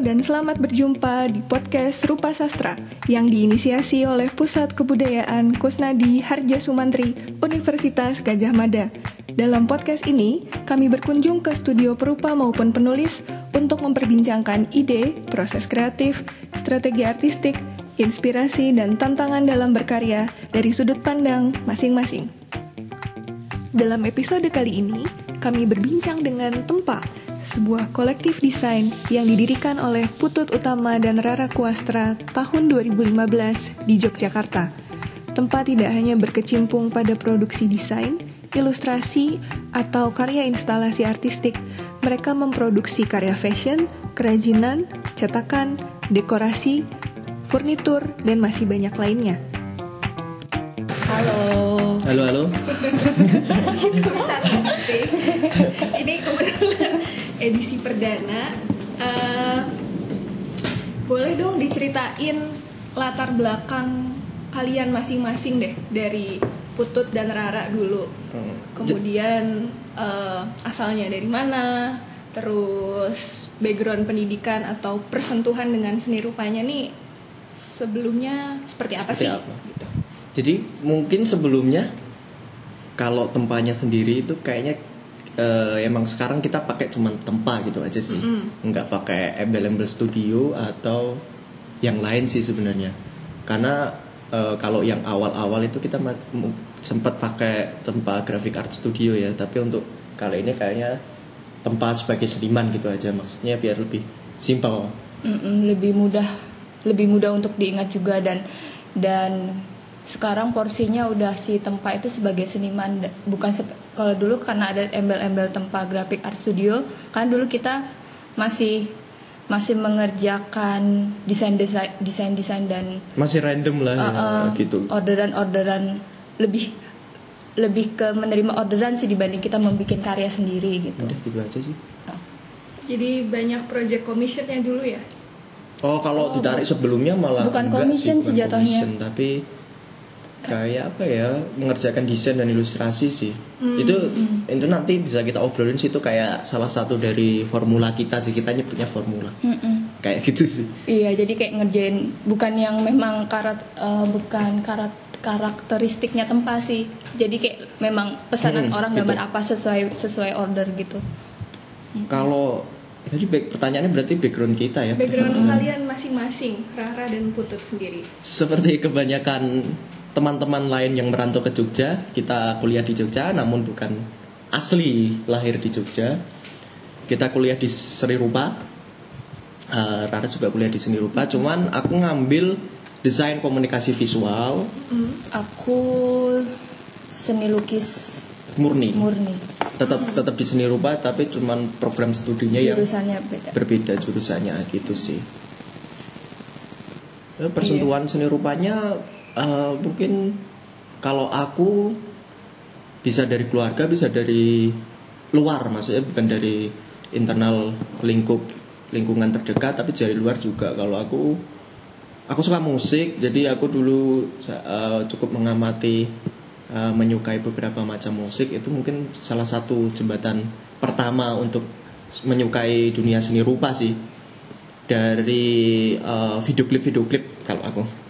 Dan selamat berjumpa di podcast Rupa Sastra yang diinisiasi oleh Pusat Kebudayaan Kusnadi Harja Sumantri Universitas Gajah Mada. Dalam podcast ini, kami berkunjung ke studio perupa maupun penulis untuk memperbincangkan ide, proses kreatif, strategi artistik, inspirasi, dan tantangan dalam berkarya dari sudut pandang masing-masing. Dalam episode kali ini, kami berbincang dengan Tempa, sebuah kolektif desain yang didirikan oleh Putut Utama dan Rara Kuastra tahun 2015 di Yogyakarta. Tempat tidak hanya berkecimpung pada produksi desain, ilustrasi, atau karya instalasi artistik, mereka memproduksi karya fashion, kerajinan, cetakan, dekorasi, furnitur, dan masih banyak lainnya. Halo. Halo, halo. Ini kebetulan edisi perdana. Eh, boleh dong diceritain latar belakang kalian masing-masing deh dari Putut dan Rara dulu. Hmm. Kemudian eh, asalnya dari mana? Terus background pendidikan atau persentuhan dengan seni rupanya nih sebelumnya seperti apa Seperti sih? apa? Gitu. Jadi mungkin sebelumnya kalau tempanya sendiri itu kayaknya eh, emang sekarang kita pakai cuman tempa gitu aja sih. Mm-mm. Nggak pakai embel-embel studio atau yang lain sih sebenarnya. Karena eh, kalau yang awal-awal itu kita sempat pakai tempa graphic art studio ya, tapi untuk kali ini kayaknya tempa sebagai seniman gitu aja maksudnya biar lebih simpel. Mm-mm, lebih mudah, lebih mudah untuk diingat juga dan dan sekarang porsinya udah si Tempa itu sebagai seniman bukan sep- kalau dulu karena ada embel-embel Tempa Graphic Art Studio kan dulu kita masih masih mengerjakan desain desain desain desain dan Masih random lah ya, uh-uh, gitu. orderan orderan lebih lebih ke menerima orderan sih dibanding kita membuat karya sendiri gitu. Udah gitu aja sih. Jadi banyak project commissionnya dulu ya? Oh kalau ditarik sebelumnya malah Bukan commission sih, sih bukan jatuhnya. commission, tapi kayak apa ya mengerjakan desain dan ilustrasi sih Hmm, itu itu nanti bisa kita obrolin sih itu kayak salah satu dari formula kita sih kita nyebutnya formula Mm-mm. kayak gitu sih Iya, jadi kayak ngerjain bukan yang memang karat eh, bukan karat karakteristiknya tempat sih. Jadi kayak memang pesanan Hmm, orang gitu. gambar apa sesuai sesuai order gitu. kalau tadi back- pertanyaannya berarti background kita ya Background Hmm. kalian masing-masing, Rara dan Putut sendiri. seperti kebanyakan teman-teman lain yang merantau ke Jogja, kita kuliah di Jogja, namun bukan asli lahir di Jogja. Kita kuliah di Seni Rupa, Eh, Rara juga kuliah di Seni Rupa, cuman aku ngambil desain komunikasi visual Aku seni lukis murni. murni. Tetap tetap di Seni Rupa, tapi cuman program studinya yang Jurusannya beda. berbeda jurusannya gitu sih. Eh, Persentuhan seni rupanya eh, mungkin kalau aku bisa dari keluarga, bisa dari luar, maksudnya bukan dari internal lingkup lingkungan terdekat, tapi dari luar juga. Kalau aku aku suka musik, jadi aku dulu eh, cukup mengamati eh, menyukai beberapa macam musik. Itu mungkin salah satu jembatan pertama untuk menyukai dunia seni rupa sih. Dari eh, video klip video klip kalau aku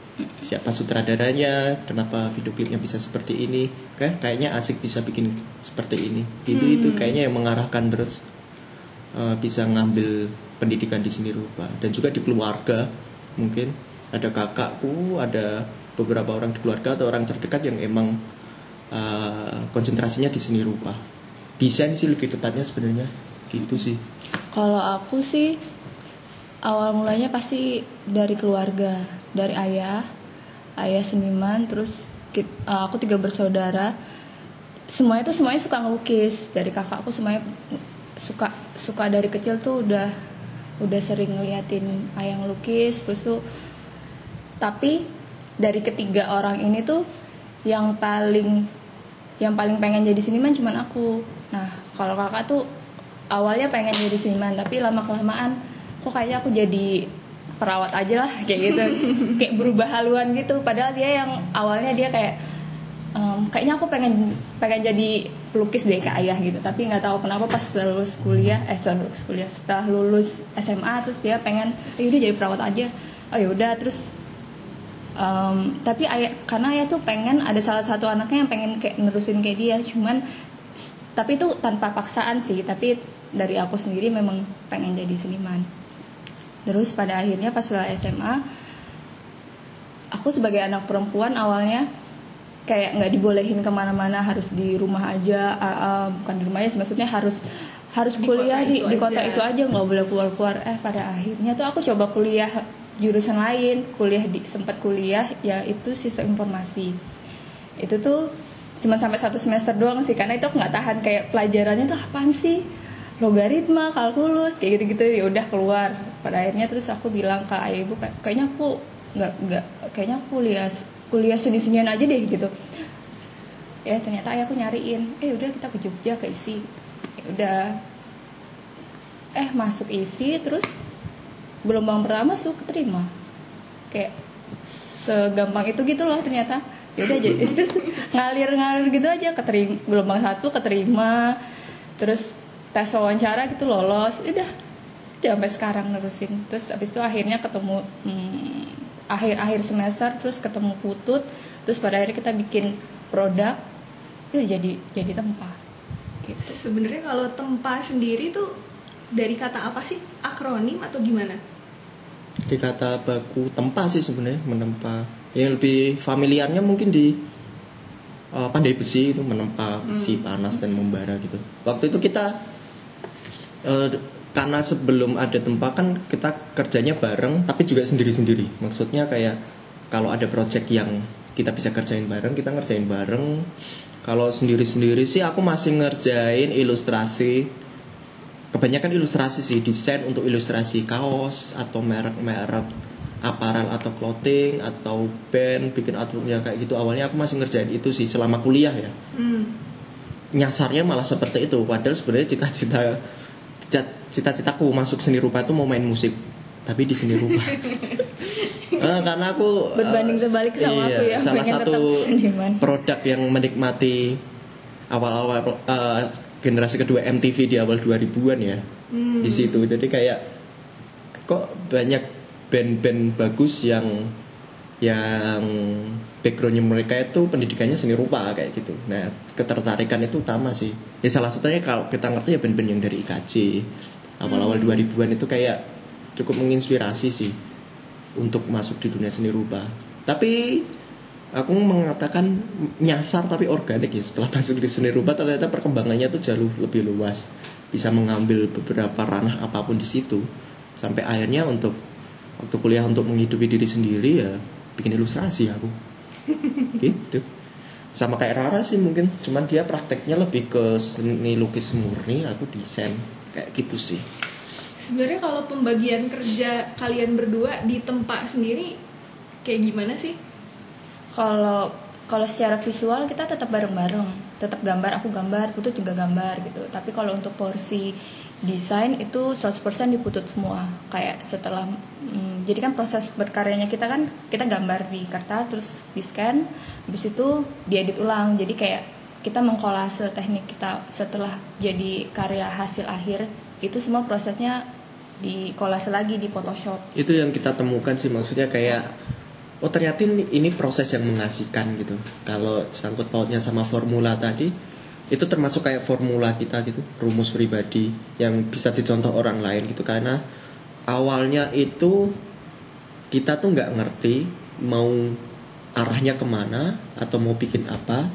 siapa sutradaranya kenapa video klipnya bisa seperti ini kayak kayaknya asik bisa bikin seperti ini. Itu itu kayaknya yang mengarahkan terus eh, bisa ngambil pendidikan di seni rupa. Dan juga di keluarga mungkin. Ada kakakku ada beberapa orang di keluarga atau orang terdekat yang emang eh, konsentrasinya di seni rupa. Desain sih lebih tepatnya sebenarnya gitu sih. Kalau aku sih awal mulanya pasti dari keluarga, dari ayah, ayah seniman, terus kit- eh, aku tiga bersaudara. Semuanya tuh semuanya suka ngelukis. Dari kakakku semuanya suka suka dari kecil tuh udah udah sering ngeliatin ayah ngelukis, terus tuh tapi dari ketiga orang ini tuh yang paling yang paling pengen jadi seniman cuman aku nah kalau kakak tuh awalnya pengen jadi seniman tapi lama kelamaan kok kayaknya aku jadi perawat aja lah kayak gitu. Kayak berubah haluan gitu. Padahal dia yang awalnya dia kayak em, kayaknya aku pengen pengen jadi pelukis deh kayak ayah gitu. Tapi nggak tahu kenapa pas lulus kuliah eh setelah lulus kuliah setelah lulus SMA terus dia pengen eh udah jadi perawat aja. Oh ya udah. Terus em, tapi ayah karena ayah tuh pengen ada salah satu anaknya yang pengen kayak nerusin kayak dia. Cuman tapi itu tanpa paksaan sih. Tapi dari aku sendiri memang pengen jadi seniman terus pada akhirnya pas setelah SMA aku sebagai anak perempuan awalnya kayak nggak dibolehin ke mana-mana harus di rumah aja ah, ah, bukan di rumah aja maksudnya harus harus Di kuliah kota di, di kota aja. itu aja nggak boleh keluar-keluar. Eh pada akhirnya tuh aku coba kuliah jurusan lain kuliah di sempat kuliah yaitu sistem informasi. Itu tuh cuma sampai satu semester doang sih karena itu aku nggak tahan kayak pelajarannya tuh apaan sih logaritma kalkulus kayak gitu-gitu. Ya udah keluar. Pada akhirnya terus aku bilang ke ayah ibu "Kayak- kayaknya aku nggak nggak kayaknya aku kuliah kuliah seni-senian aja deh gitu. Ya ternyata ayahku nyariin eh udah kita ke Jogja ke isi ya udah. Eh masuk isi terus gelombang pertama masuk keterima. Kayak segampang itu gitu loh ternyata. Ya udah jadi terus ngalir ngalir gitu aja keterima gelombang satu keterima. Terus tes wawancara gitu lolos udah udah sampai sekarang nerusin. Terus abis itu akhirnya ketemu hmm, akhir akhir semester terus ketemu putut terus pada akhirnya kita bikin produk itu jadi jadi tempat gitu. Sebenarnya kalau tempa sendiri tuh dari kata apa sih? Akronim atau gimana? di kata baku tempa sih sebenarnya menempa. Yang lebih familiarnya mungkin di uh, pandai besi itu menempa besi panas dan membara gitu. Waktu itu kita uh, karena sebelum ada tempa kan kita kerjanya bareng tapi juga sendiri-sendiri. Maksudnya kayak kalau ada project yang kita bisa kerjain bareng kita ngerjain bareng. Kalau sendiri-sendiri sih aku masih ngerjain ilustrasi. Kebanyakan ilustrasi sih desain untuk ilustrasi kaos atau merek-merek aparel atau clothing atau band bikin artworknya kayak gitu. Awalnya aku masih ngerjain itu sih selama kuliah ya. Hmm. nyasarnya malah seperti itu. Padahal sebenarnya cita-cita cita-citaku masuk seni rupa itu mau main musik tapi di seni rupa. Eh, karena aku Berbanding eh, terbalik sama aku ya, salah satu produk yang menikmati awal-awal eh, generasi kedua MTV di awal 2000-an ya Hmm. di situ. Jadi kayak kok banyak band-band bagus yang yang backgroundnya mereka itu pendidikannya seni rupa kayak gitu. Nah ketertarikan itu utama sih. Ya salah satunya kalau kita ngerti ya band-band yang dari IKJ awal-awal 2000-an itu kayak cukup menginspirasi sih untuk masuk di dunia seni rupa. Tapi aku mengatakan nyasar tapi organik ya setelah masuk di seni rupa ternyata perkembangannya tuh jauh lebih luas. Bisa mengambil beberapa ranah apa pun di situ. Sampai akhirnya untuk waktu kuliah untuk menghidupi diri sendiri ya bikin ilustrasi aku gitu sama kayak Rara sih mungkin cuman dia prakteknya lebih ke seni lukis murni aku desain kayak gitu sih Sebenarnya kalau pembagian kerja kalian berdua di tempat sendiri kayak gimana sih? Kalau kalau secara visual kita tetap bareng-bareng, tetap gambar aku gambar, Putut juga gambar gitu. Tapi kalau untuk porsi desain itu 100% diputut semua. Kayak setelah mm, jadi kan proses berkaryanya kita kan kita gambar di kertas terus di scan, habis itu diedit ulang. Jadi kayak kita mengkolase teknik kita setelah jadi karya hasil akhir itu semua prosesnya dikolase lagi di Photoshop. itu yang kita temukan sih maksudnya kayak oh ternyata ini, ini proses yang mengasihkan gitu kalau sangkut pautnya sama formula tadi itu termasuk kayak formula kita gitu rumus pribadi yang bisa dicontoh orang lain gitu karena awalnya itu kita tuh nggak ngerti mau arahnya ke mana atau mau bikin apa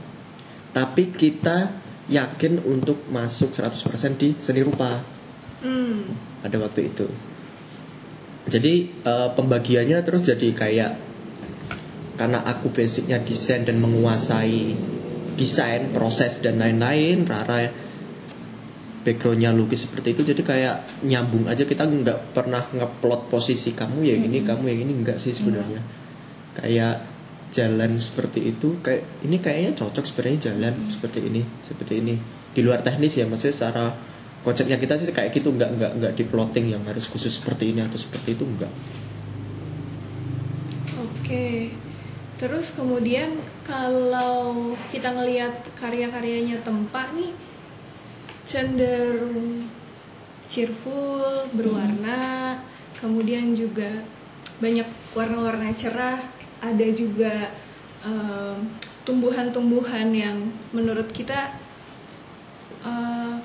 tapi kita yakin untuk masuk 100% di seni rupa Hmm. pada waktu itu. Jadi eh, pembagiannya terus jadi kayak karena aku basicnya desain dan menguasai desain, proses dan lain-lain, Rara backgroundnya lukis seperti itu jadi kayak nyambung aja. Kita nggak pernah ngeplot posisi kamu ya ini kamu yang ini. Enggak sih sebenarnya. Kayak jalan seperti itu kayak ini kayaknya cocok sebenarnya jalan seperti ini seperti ini. Di luar teknis ya maksudnya secara konsepnya kita sih kayak gitu. Nggak nggak nggak di plotting yang harus khusus seperti ini atau seperti itu enggak Oke. Terus kemudian kalau kita ngelihat karya-karyanya Tempa nih cenderung cheerful, berwarna, kemudian juga banyak warna-warna cerah, ada juga em, tumbuhan-tumbuhan yang menurut kita eh,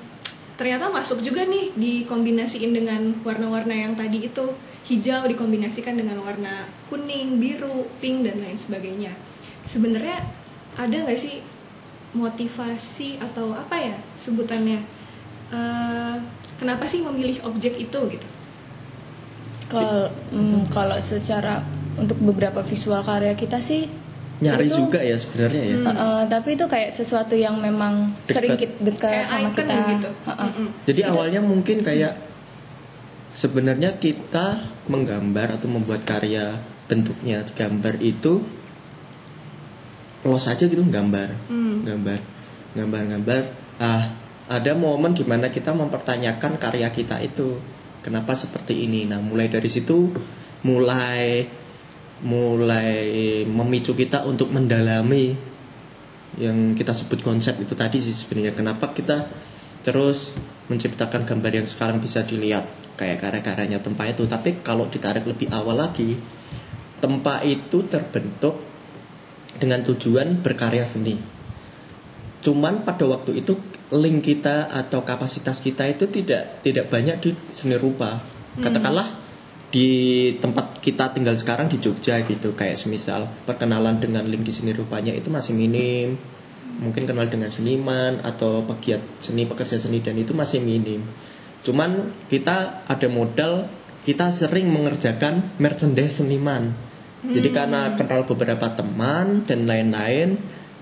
ternyata masuk juga nih dikombinasiin dengan warna-warna yang tadi itu hijau dikombinasikan dengan warna kuning, biru, pink dan lain sebagainya. Sebenarnya ada nggak sih motivasi atau apa ya sebutannya? Eh, kenapa sih memilih objek itu gitu? Kalau mm, kalau secara untuk beberapa visual karya kita sih Nyari itu- juga ya sebenarnya ya. Uh, uh, tapi itu kayak sesuatu yang memang Deket. sering kita dekat sama kita. gitu. Uh, uh. Jadi awalnya mungkin kayak sebenarnya kita menggambar atau membuat karya bentuknya gambar itu los aja gitu gambar, Hmm. gambar, gambar, gambar. Ah, ada momen di mana kita mempertanyakan karya kita itu kenapa seperti ini. Nah, mulai dari situ mulai mulai memicu kita untuk mendalami yang kita sebut konsep itu tadi sih sebenarnya kenapa kita terus menciptakan gambar yang sekarang bisa dilihat. Kayak karya-karyanya Tempa itu. Tapi kalau ditarik lebih awal lagi Tempa itu terbentuk dengan tujuan berkarya seni. Cuman pada waktu itu link kita atau kapasitas kita itu tidak tidak banyak di seni rupa. Katakanlah di tempat kita tinggal sekarang di Jogja gitu. Kayak semisal perkenalan dengan link di seni rupanya itu masih minim mungkin kenal dengan seniman atau pegiat seni pekerja seni dan itu masih minim. Cuman kita ada modal kita sering mengerjakan merchandise seniman. Jadi karena kenal beberapa teman dan lain-lain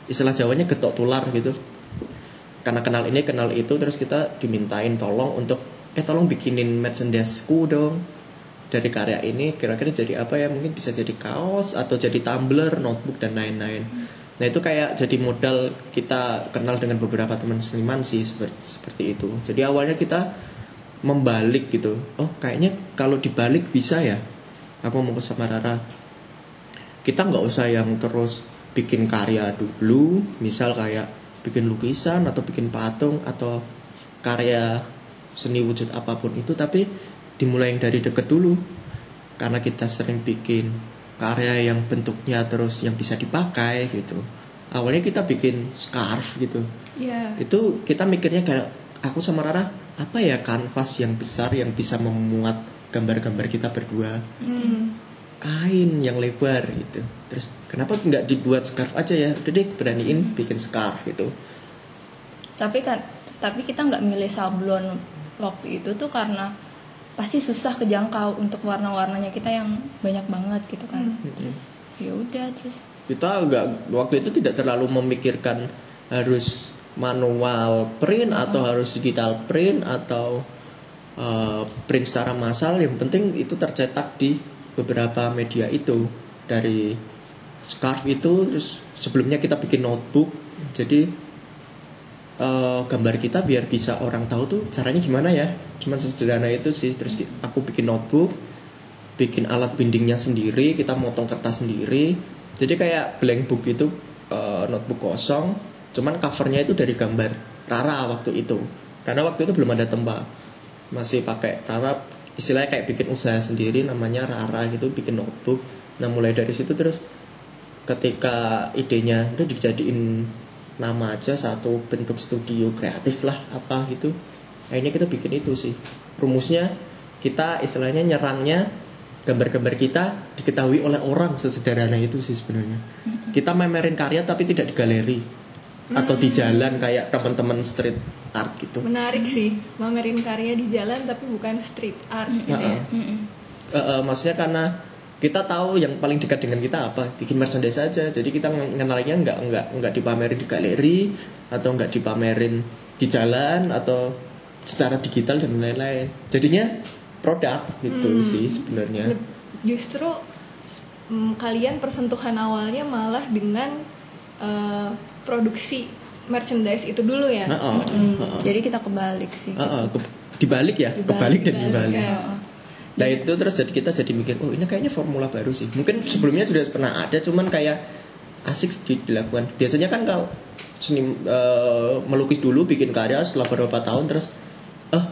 istilah Jawanya getok tular gitu. Karena kenal ini kenal itu terus kita dimintain tolong untuk eh tolong bikinin merchandise-ku dong. Dari karya ini kira-kira jadi apa ya? Mungkin bisa jadi kaos atau jadi tumbler notebook dan lain-lain nah itu kayak jadi modal kita kenal dengan beberapa teman seniman sih seperti, itu. Jadi awalnya kita membalik gitu. Oh kayaknya kalau dibalik bisa ya? Aku ngomong ke sama Rara kita nggak usah yang terus bikin karya dulu misal kayak bikin lukisan atau bikin patung atau karya seni wujud apa pun itu tapi dimulai dari deket dulu. Karena kita sering bikin karya yang bentuknya terus yang bisa dipakai gitu. Awalnya kita bikin scarf gitu. Iya. itu kita mikirnya kayak aku sama Rara apa ya kanvas yang besar yang bisa memuat gambar-gambar kita berdua? Hmm. kain yang lebar gitu. Terus kenapa nggak dibuat scarf aja ya? Udah deh beraniin bikin scarf gitu. Tapi kan tapi kita nggak milih sablon waktu itu tuh karena pasti susah kejangkau untuk warna-warnanya kita yang banyak banget gitu kan. Hmm. Terus ya udah terus. Kita nggak waktu itu tidak terlalu memikirkan harus manual print atau harus digital print atau uh, print secara massal. Yang penting itu tercetak di beberapa media itu. Dari scarf itu terus sebelumnya kita bikin notebook. Jadi uh, gambar kita biar bisa orang tahu tuh caranya gimana ya. Cuman sesederhana itu sih. Terus aku bikin notebook bikin alat bindingnya sendiri kita motong kertas sendiri. Jadi kayak blank book itu uh, notebook kosong cuman covernya itu dari gambar Rara waktu itu. Karena waktu itu belum ada tempat masih pakai Rara istilahnya kayak bikin usaha sendiri namanya Rara gitu bikin notebook. Nah mulai dari situ terus ketika idenya udah dijadiin nama aja satu bentuk studio kreatif lah apa gitu. Akhirnya kita bikin itu sih. Rumusnya kita istilahnya nyerangnya gambar-gambar kita diketahui oleh orang sesederhana itu sih sebenarnya. Kita memerin karya tapi tidak di galeri atau di jalan kayak teman-teman street art gitu. Menarik sih, mamerin karya di jalan tapi bukan street art gitu ya. mm-mm. Eh, eh, maksudnya karena kita tahu yang paling dekat dengan kita apa bikin merchandise saja jadi kita nge- ngenalnya nggak nggak nggak dipamerin di galeri atau nggak dipamerin di jalan atau secara digital dan lain-lain jadinya produk gitu Hmm. sih sebenarnya Justru mm, kalian persentuhan awalnya malah dengan eh, produksi merchandise itu dulu ya. Heeh, Mm. heeh. Jadi kita kebalik sih. Heeh, gitu. ke- dibalik ya Dibalik, kebalik dan dibalik, dibalik ya. Nah itu terus jadi kita jadi mikir oh ini kayaknya formula baru sih. Mungkin sebelumnya sudah pernah ada, cuman kayak asik di- dilakukan. Biasanya kan kalau seni eh, melukis dulu bikin karya setelah beberapa tahun terus eh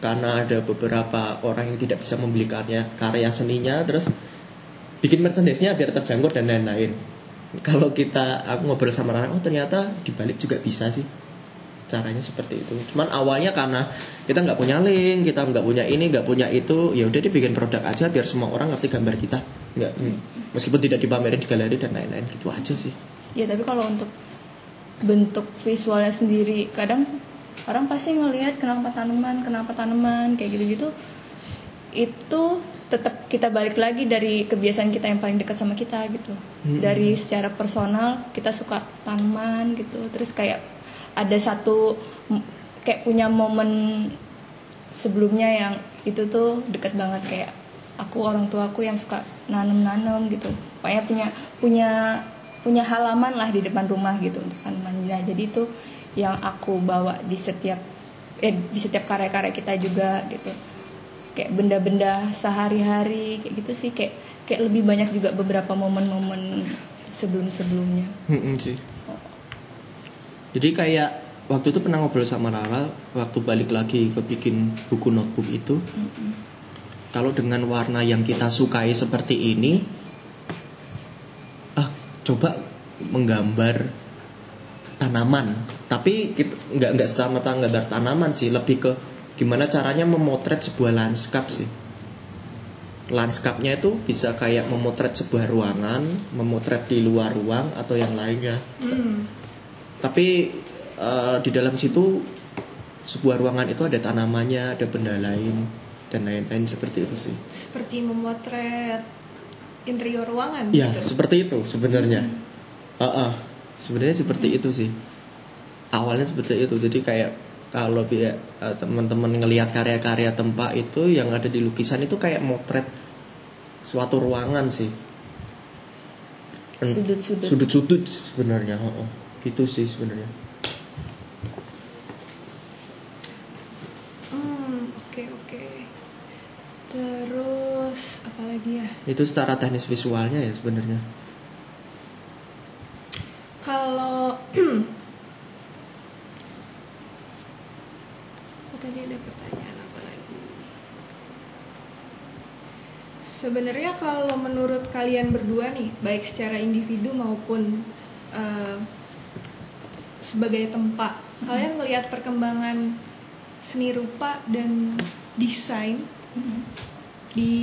karena ada beberapa orang yang tidak bisa membeli karya karya seninya terus bikin merchandise-nya biar terjangkau dan lain-lain. Kalau kita aku ngobrol sama Rara oh ternyata dibalik juga bisa sih caranya seperti itu cuman awalnya karena kita nggak punya link kita nggak punya ini nggak punya itu ya udah dia bikin produk aja biar semua orang ngerti gambar kita nggak meskipun tidak dipamerin di galeri dan lain-lain gitu aja sih Ya tapi kalau untuk bentuk visualnya sendiri kadang orang pasti ngelihat kenapa tanaman, kenapa tanaman kayak gitu-gitu itu tetap kita balik lagi dari kebiasaan kita yang paling dekat sama kita gitu. Mm-mm. Dari secara personal kita suka tanaman gitu. Terus kayak ada satu kayak punya momen sebelumnya yang itu tuh deket banget kayak aku orang tua aku yang suka nanem-nanem gitu. Pokoknya punya punya punya halaman lah di depan rumah gitu untuk tanaman. Nah jadi itu yang aku bawa di setiap eh di setiap karya-karya kita juga gitu. Kayak benda-benda sehari-hari kayak gitu sih. Kayak kayak lebih banyak juga beberapa momen-momen sebelum-sebelumnya. Mm-mm sih. Jadi kayak waktu itu pernah ngobrol sama Rara waktu balik lagi ke bikin buku notebook itu. Kalau dengan warna yang kita sukai seperti ini, ah coba menggambar tanaman. Tapi nggak nggak semata gambar tanaman sih, lebih ke gimana caranya memotret sebuah lanskap sih. Lanskapnya itu bisa kayak memotret sebuah ruangan, memotret di luar ruang atau yang lainnya Hmm. Tapi eh, di dalam situ sebuah ruangan itu ada tanamannya ada benda lain dan lain-lain seperti itu sih Seperti memotret interior ruangan ya gitu. seperti itu sebenarnya Ah, ah. sebenarnya seperti itu sih awalnya seperti itu jadi kayak kalau eh, teman-teman ngelihat karya-karya tempat itu yang ada di lukisan itu kayak motret suatu ruangan sih Sudut-sudut. sudut-sudut sebenarnya oh, oh. Gitu sih sebenarnya Hmm, oke oke. Terus apa lagi ya? itu secara teknis visualnya ya sebenarnya Kalau Oh, tadi ada pertanyaan apa lagi? Sebenarnya kalau menurut kalian berdua nih, baik secara individu maupun eh, sebagai tempat, kalian melihat perkembangan seni rupa dan desain di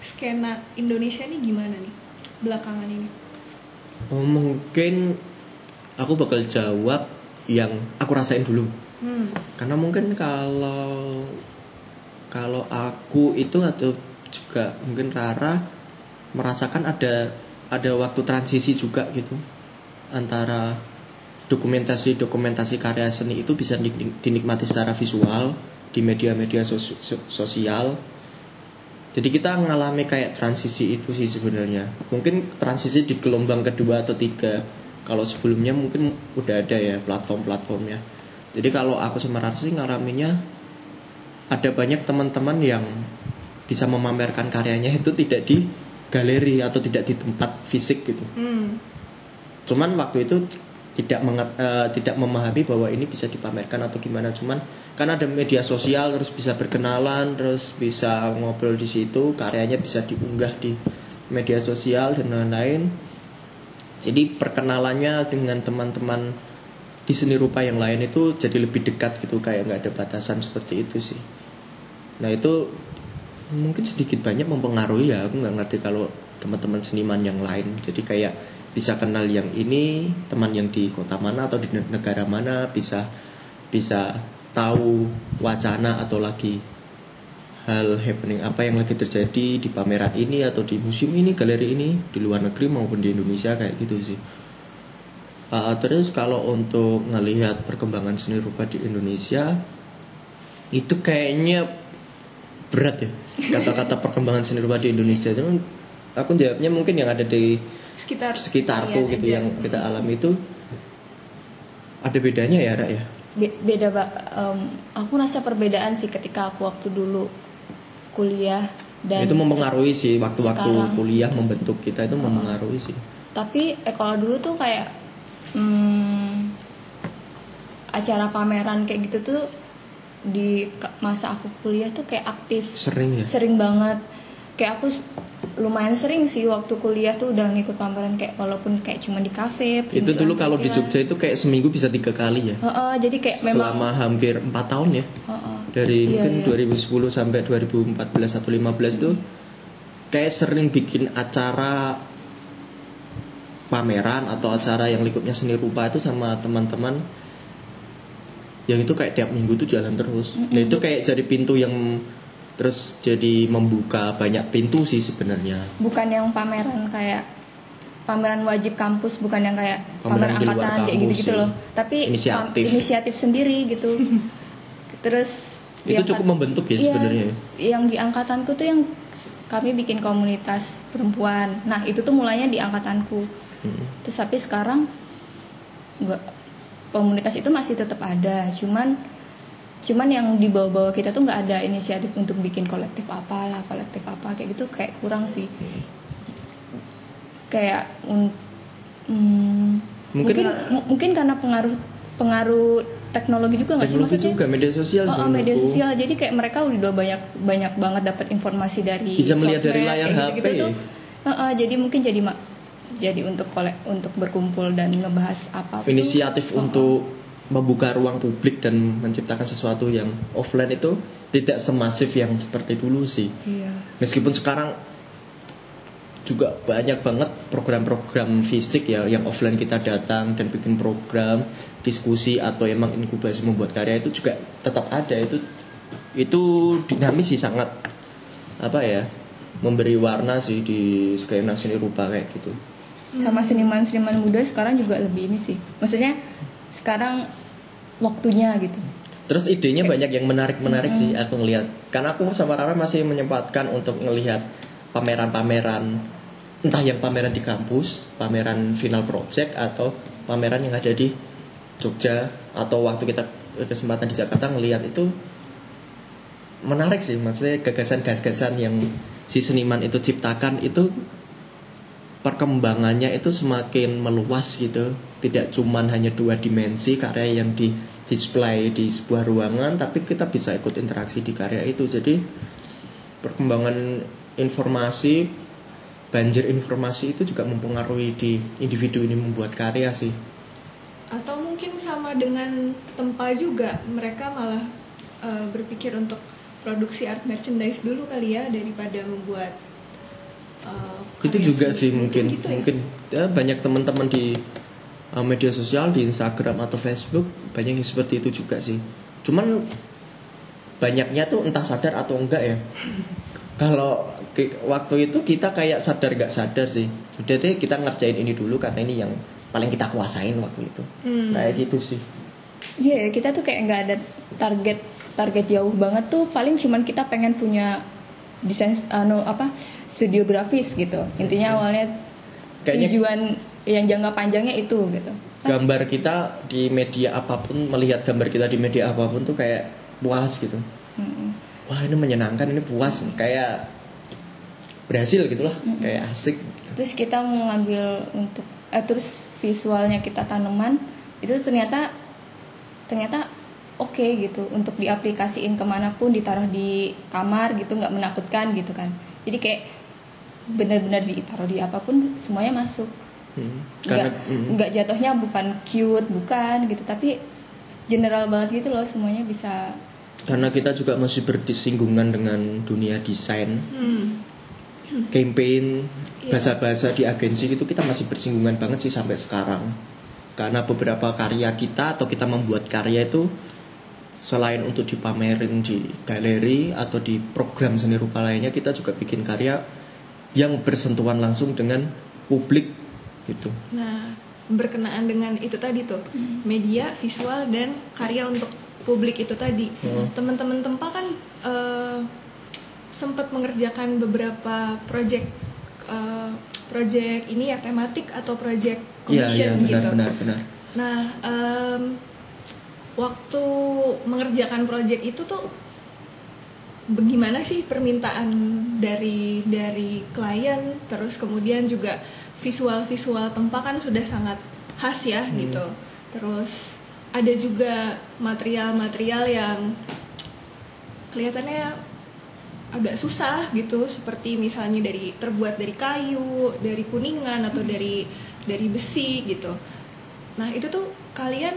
skena Indonesia nih gimana nih belakangan ini? Oh, mungkin aku bakal jawab yang aku rasain dulu Hmm. karena mungkin kalau kalau aku itu atau juga mungkin Rara merasakan ada ada waktu transisi juga gitu antara dokumentasi dokumentasi karya seni itu bisa dinik- dinikmati secara visual di media-media sos- so- sosial jadi kita mengalami kayak transisi itu sih sebenarnya mungkin transisi di gelombang kedua atau tiga kalau sebelumnya mungkin udah ada ya platform-platformnya jadi kalau aku sama Rara sih ngalaminya ada banyak teman-teman yang bisa memamerkan karyanya itu tidak di galeri atau tidak di tempat fisik gitu. Hmm. Cuman waktu itu tidak eh, tidak memahami bahwa ini bisa dipamerkan atau gimana. Cuman kan ada media sosial terus bisa berkenalan terus bisa ngobrol di situ karyanya bisa diunggah di media sosial dan lain-lain. Jadi perkenalannya dengan teman-teman di seni rupa yang lain itu jadi lebih dekat gitu kayak nggak ada batasan seperti itu sih. Nah itu mungkin sedikit banyak mempengaruhi ya aku nggak ngerti kalau teman-teman seniman yang lain jadi kayak bisa kenal yang ini teman yang di kota mana atau di ne- negara mana bisa bisa tahu wacana atau lagi hal happening apa yang lagi terjadi di pameran ini atau di museum ini galeri ini di luar negeri maupun di Indonesia kayak gitu sih. Uh, terus kalau untuk ngelihat perkembangan seni rupa di Indonesia itu kayaknya berat ya kata-kata perkembangan seni rupa di Indonesia. Cuman aku jawabnya mungkin yang ada di Sekitar. Sekitarku kalian gitu aja. yang kita alami itu. Ada bedanya ya Ra ya? Be- beda pak. Em, aku rasa perbedaan sih ketika aku waktu dulu kuliah dan itu mempengaruhi sih waktu-waktu kuliah membentuk kita itu mempengaruhi sih. Tapi eh, kalau dulu tuh kayak hmm, acara pameran kayak gitu tuh di masa aku kuliah tuh kayak aktif. Sering ya. sering banget kayak aku lumayan sering sih waktu kuliah tuh udah ngikut pameran kayak walaupun kayak cuma di kafe Itu dulu kalau di. Jogja itu kayak seminggu bisa tiga kali ya. Heeh, jadi kayak memang Selama hampir empat tahun ya. Heeh. Dari Iya, mungkin iya. 2010 sampai 2014 atau 15 tuh kayak sering bikin acara pameran atau acara yang lingkupnya seni rupa itu sama teman-teman yang itu kayak tiap minggu tuh jalan terus. Nah itu kayak jadi pintu yang terus jadi membuka banyak pintu sih sebenarnya. bukan yang pameran kayak pameran wajib kampus bukan yang kayak Pameran angkatan kayak gitu-gitu sih. loh tapi Inisiatif. inisiatif sendiri gitu terus Itu cukup membentuk ya Iya, sebenarnya. yang di angkatanku tuh yang kami bikin komunitas perempuan nah itu tuh mulainya di angkatanku Hmm. terus tapi sekarang nggak komunitas itu masih tetap ada cuman cuman yang di bawah-bawah kita tuh nggak ada inisiatif untuk bikin kolektif apa lah kolektif apa kayak gitu kayak kurang sih. Kayak hmm, Mungkin- mungkin mu- mungkin karena pengaruh pengaruh teknologi juga nggak sih Teknologi maksudnya? juga media sosial Oh, sih oh, media sosial. Jadi kayak mereka udah banyak banyak banget dapat informasi dari Bisa melihat dari layar HP. gitu-gitu tuh. Heeh, jadi mungkin jadi jadi untuk kolek untuk berkumpul dan ngebahas apa inisiatif untuk membuka ruang publik dan menciptakan sesuatu yang offline itu tidak semasif yang seperti dulu sih. iya Meskipun sekarang juga banyak banget program-program fisik ya yang offline kita datang dan bikin program diskusi atau emang inkubasi membuat karya itu juga tetap ada itu itu dinamis sih sangat apa ya memberi warna sih di skena seni rupa kayak gitu. sama seniman-seniman muda sekarang juga lebih ini sih maksudnya sekarang waktunya gitu. Terus idenya banyak yang menarik-menarik sih aku ngelihat. Karena aku sama Rara masih menyempatkan untuk ngelihat pameran-pameran entah yang pameran di kampus, pameran final project atau pameran yang ada di Jogja atau waktu kita kesempatan di Jakarta ngelihat itu menarik sih. Maksudnya gagasan-gagasan yang si seniman itu ciptakan itu perkembangannya itu semakin meluas gitu tidak cuman hanya dua dimensi karya yang di display di sebuah ruangan tapi kita bisa ikut interaksi di karya itu. Jadi perkembangan informasi banjir informasi itu juga mempengaruhi di individu ini membuat karya sih. Atau mungkin sama dengan tempa juga mereka malah eh, berpikir untuk produksi art merchandise dulu kali ya daripada membuat eh, itu juga sih mungkin gitu ya? mungkin ya, banyak teman-teman di uh, media sosial di Instagram atau Facebook banyak yang seperti itu juga sih cuman banyaknya tuh entah sadar atau enggak ya kalau waktu itu kita kayak sadar nggak sadar sih udah deh kita ngerjain ini dulu karena ini yang paling kita kuasain waktu itu Hmm. kayak gitu sih Iya, kita tuh kayak nggak ada target target jauh banget tuh. Paling cuman kita pengen punya desain anu apa studio grafis gitu. Intinya awalnya Kayaknya- tujuan yang jangka panjangnya itu gitu. gambar kita di media apa pun melihat gambar kita di media apa pun tuh kayak puas gitu Mm-mm. wah ini menyenangkan ini puas kayak berhasil gitulah kayak asik Terus kita mengambil untuk eh, terus visualnya kita tanaman itu ternyata ternyata oke gitu untuk diaplikasiin ke mana pun ditaruh di kamar gitu nggak menakutkan gitu kan. Jadi kayak benar-benar ditaruh di apa pun semuanya masuk. Hmm. nggak karena hmm. nggak jatuhnya bukan cute bukan gitu tapi general banget gitu loh semuanya bisa karena kita juga masih bersinggungan dengan dunia desain Hmm. campaign Iya. bahasa-bahasa di agensi itu kita masih bersinggungan banget sih sampai sekarang karena beberapa karya kita atau kita membuat karya itu selain untuk dipamerin di galeri atau di program seni rupa lainnya kita juga bikin karya yang bersentuhan langsung dengan publik gitu Nah, berkenaan dengan itu tadi tuh, media, visual dan karya untuk publik itu tadi. Hmm. Teman-teman Tempa kan eh, sempat mengerjakan beberapa project eh, project ini ya tematik atau project iya iya commission benar gitu. benar benar Nah, em, waktu mengerjakan project itu tuh bagaimana sih permintaan dari dari klien, terus kemudian juga visual-visual tempat kan sudah sangat khas ya gitu. Terus ada juga material-material yang kelihatannya agak susah gitu seperti misalnya dari terbuat dari kayu, dari kuningan atau dari dari besi gitu. Nah, itu tuh kalian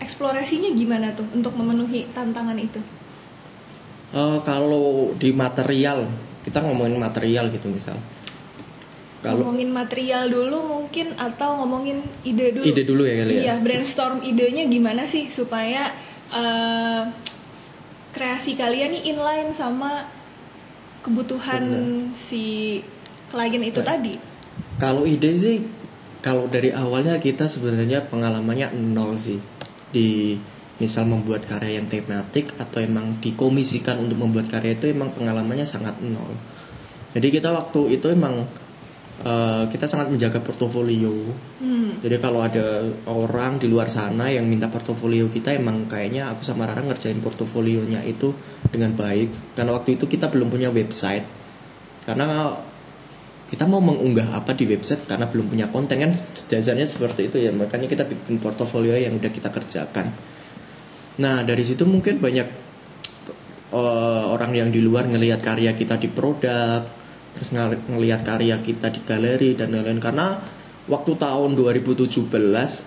eksplorasinya gimana tuh untuk memenuhi tantangan itu? Eh, kalau di material, kita ngomongin material gitu misal. Kalau ngomongin material dulu mungkin atau ngomongin ide dulu. ide dulu ya kali ya. Iya, brainstorm idenya gimana sih supaya eh, kreasi kalian nih inline sama kebutuhan si klien itu Baik. tadi. Kalau ide sih, kalau dari awalnya kita sebenarnya pengalamannya nol sih di misal membuat karya yang tematik atau emang dikomisikan untuk membuat karya itu emang pengalamannya sangat nol. Jadi kita waktu itu emang eh, kita sangat menjaga portofolio. Hmm. Jadi kalau ada orang di luar sana yang minta portofolio kita emang kayaknya aku sama Rara ngerjain portofolionya itu dengan baik. Karena waktu itu kita belum punya website. Karena kita mau mengunggah apa di website karena belum punya konten kan dasarnya seperti itu ya. Makanya kita bikin portofolio yang udah kita kerjakan. Nah, dari situ mungkin banyak eh, orang yang di luar ngelihat karya kita di produk, terus ng- ngelihat karya kita di galeri dan lain-lain karena waktu tahun 2017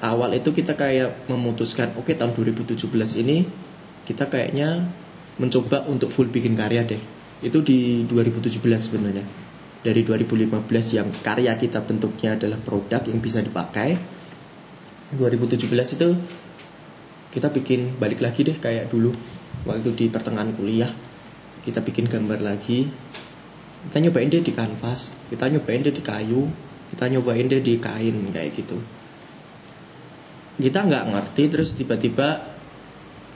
awal itu kita kayak memutuskan oke tahun 2017 ini kita kayaknya mencoba untuk full bikin karya deh. Itu di 2017 sebenarnya. Dari 2015 yang karya kita bentuknya adalah produk yang bisa dipakai. 2017 itu kita bikin balik lagi deh kayak dulu waktu di pertengahan kuliah kita bikin gambar lagi kita nyobain deh di kanvas kita nyobain deh di kayu kita nyobain deh di kain kayak gitu. Kita nggak ngerti terus tiba-tiba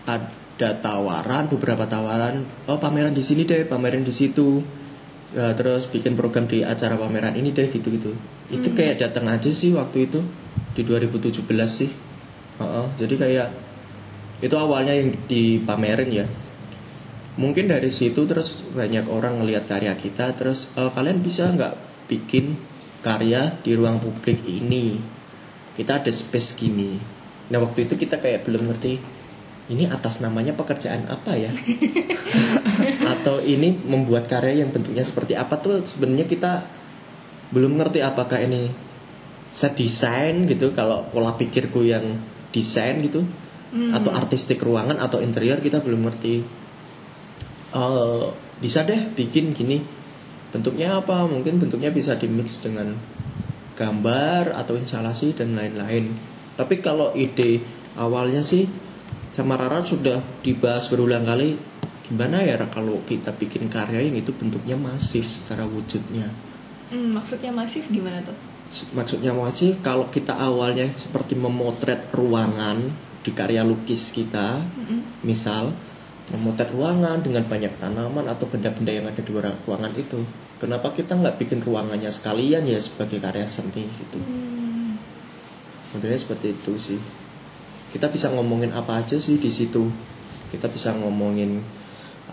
ada tawaran beberapa tawaran oh pameran di sini deh pameran di situ. Ya, terus bikin program di acara pameran ini deh gitu-gitu itu kayak datang aja sih waktu itu di 2017 sih. Heeh, jadi kayak itu awalnya yang dipamerin ya mungkin dari situ terus banyak orang ngelihat karya kita terus "Eh, kalian bisa nggak bikin karya di ruang publik ini? Kita ada space gini. Nah waktu itu kita kayak belum ngerti ini atas namanya pekerjaan apa ya? Atau ini membuat karya yang bentuknya seperti apa? Tuh sebenarnya kita belum ngerti apakah ini set desain gitu kalau pola pikirku yang desain gitu atau artistik ruangan atau interior kita belum ngerti Eh, bisa deh bikin gini bentuknya apa mungkin bentuknya bisa dimix dengan gambar atau instalasi dan lain-lain tapi kalau ide awalnya sih sama Rara sudah dibahas berulang kali gimana ya kalau kita bikin karya yang itu bentuknya masif secara wujudnya Hmm, maksudnya masif gimana tuh? maksudnya masih kalau kita awalnya seperti memotret ruangan di karya lukis kita Mm-mm. misal memotret ruangan dengan banyak tanaman atau benda-benda yang ada di ruang- ruangan itu. Kenapa kita nggak bikin ruangannya sekalian ya sebagai karya seni gitu? Hmm. modelnya seperti itu sih. Kita bisa ngomongin apa aja sih di situ. Kita bisa ngomongin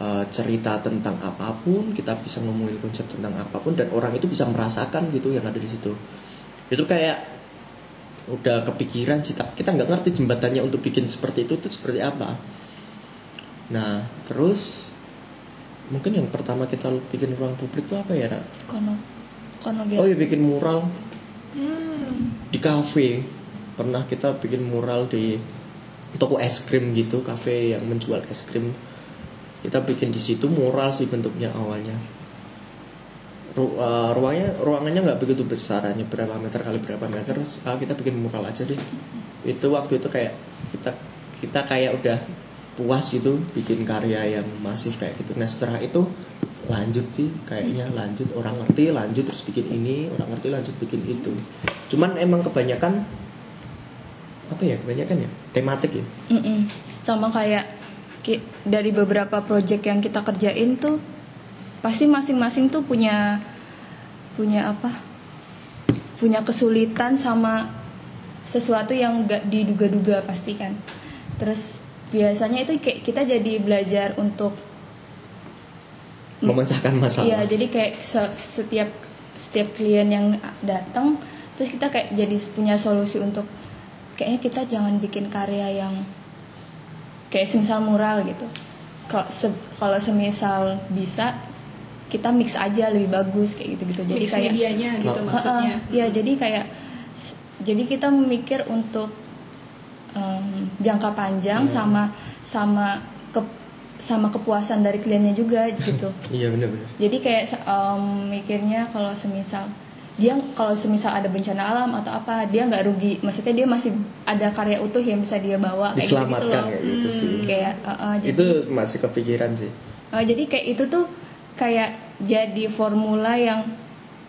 uh, cerita tentang apa pun kita bisa ngomongin konsep tentang apa pun dan orang itu bisa merasakan gitu yang ada di situ. Itu kayak udah kepikiran sih kita nggak ngerti jembatannya untuk bikin seperti itu itu seperti apa nah terus mungkin yang pertama kita bikin ruang publik itu apa ya Ra? Kono. Kono oh ya bikin mural. Hmm. di kafe. Pernah kita bikin mural di toko es krim gitu kafe yang menjual es krim. Kita bikin di situ mural sih bentuknya awalnya. Ru- uh, ruangnya ruangannya nggak begitu besar hanya berapa meter kali berapa meter. Ah, kita bikin mural aja deh. Itu waktu itu kayak kita kita kayak udah puas gitu bikin karya yang masif kayak gitu nah setelah itu lanjut sih kayaknya lanjut orang ngerti lanjut terus bikin ini orang ngerti lanjut bikin itu cuman emang kebanyakan apa ya kebanyakan ya tematik ya Mm-mm. Sama kayak ki- dari beberapa project yang kita kerjain tuh pasti masing-masing tuh punya punya apa? Punya kesulitan sama sesuatu yang gak diduga-duga pasti kan. Terus biasanya itu kayak kita jadi belajar untuk memecahkan masalah Iya, jadi kayak se- setiap setiap klien yang datang terus kita kayak jadi punya solusi untuk kayaknya kita jangan bikin karya yang kayak semisal mural gitu kalau se- kalau semisal bisa kita mix aja lebih bagus kayak gitu gitu jadi Mix kayak medianya gitu Oh. maksudnya. Heeh, ya jadi kayak jadi kita memikir untuk em, jangka panjang sama sama ke sama kepuasan dari kliennya juga gitu. Iya benar-benar jadi kayak em, mikirnya kalau semisal dia kalau semisal ada bencana alam atau apa dia nggak rugi. Maksudnya dia masih ada karya utuh yang bisa dia bawa kayak gitu, diselamatkan loh. kayak gitu sih. Kayak eh, eh, jadi itu masih kepikiran sih. Oh, jadi kayak itu tuh kayak jadi formula yang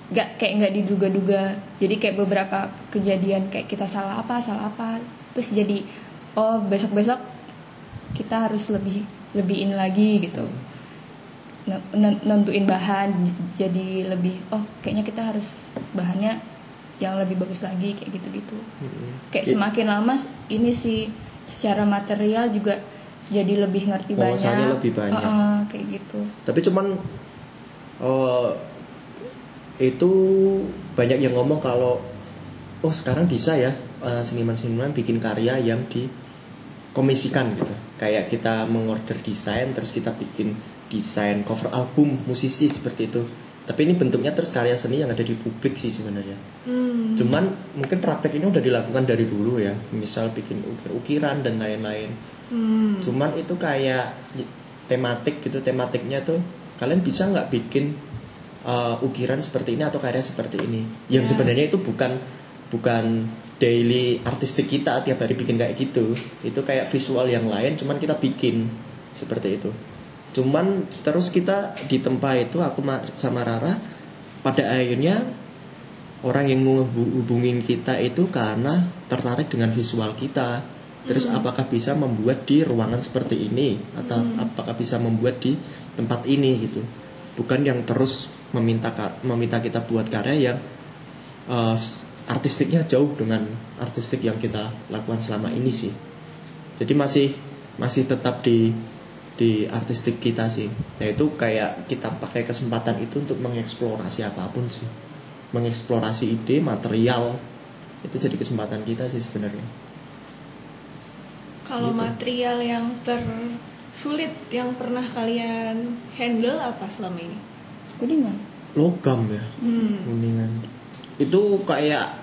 nggak kayak nggak diduga-duga. Jadi kayak beberapa kejadian kayak kita salah apa salah apa, terus jadi oh besok-besok kita harus lebih lebihin lagi gitu. Nen- Nentuin bahan jadi lebih oh kayaknya kita harus bahannya yang lebih bagus lagi kayak gitu-gitu. Mm-mm. Kayak semakin lama ini sih secara material juga jadi lebih ngerti Wawasannya banyak. lebih banyak. Heeh, kayak gitu. tapi cuman eh, itu banyak yang ngomong kalau oh sekarang bisa ya eh, seniman-seniman bikin karya yang dikomisikan gitu kayak kita mengorder desain terus kita bikin desain cover album musisi seperti itu tapi ini bentuknya terus karya seni yang ada di publik sih sebenarnya Hmm. cuman mungkin praktek ini udah dilakukan dari dulu ya misal bikin ukir-ukiran dan lain-lain Hmm. cuman itu kayak tematik gitu tematiknya tuh kalian bisa nggak bikin uh, ukiran seperti ini atau karya seperti ini yang Ya. sebenarnya itu bukan bukan daily artistik kita tiap hari bikin kayak gitu itu kayak visual yang lain cuman kita bikin seperti itu. Cuman terus kita di tempat itu aku ma- sama Rara pada akhirnya orang yang menghubungin kita itu karena tertarik dengan visual kita. Terus apakah bisa membuat di ruangan seperti ini atau apakah bisa membuat di tempat ini gitu. Bukan yang terus meminta meminta kita buat karya yang uh, artistiknya jauh dengan artistik yang kita lakukan selama ini sih jadi masih masih tetap di di artistik kita sih yaitu kayak kita pakai kesempatan itu untuk mengeksplorasi apa pun sih mengeksplorasi ide material itu jadi kesempatan kita sih sebenarnya Kalau Gitu. material yang tersulit yang pernah kalian handle apa selama ini? Kuningan. logam ya Hmm. kuningan itu kayak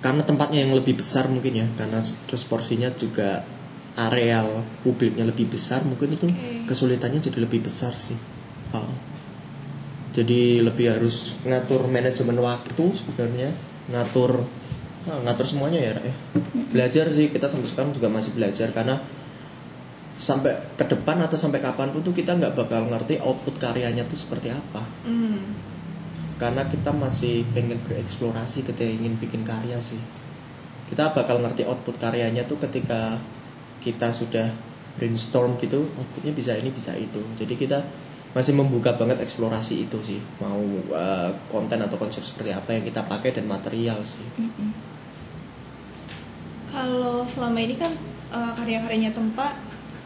karena tempatnya yang lebih besar mungkin ya karena terus porsinya juga areal publiknya lebih besar mungkin itu Oke. kesulitannya jadi lebih besar sih Ah. jadi lebih harus ngatur manajemen waktu sebenarnya ngatur ah, ngatur semuanya ya Ra, ya belajar sih kita sampai sekarang juga masih belajar karena sampai ke depan atau sampai kapan pun tuh kita nggak bakal ngerti output karyanya tuh seperti apa Hmm. Karena kita masih pengen bereksplorasi ketika ingin bikin karya sih. Kita bakal ngerti output karyanya tuh ketika kita sudah brainstorm gitu outputnya bisa ini bisa itu. Jadi kita masih membuka banget eksplorasi itu sih. Mau uh, konten atau konsep seperti apa yang kita pakai dan material sih. Mm-mm. Kalau selama ini kan eh, karya-karyanya Tempa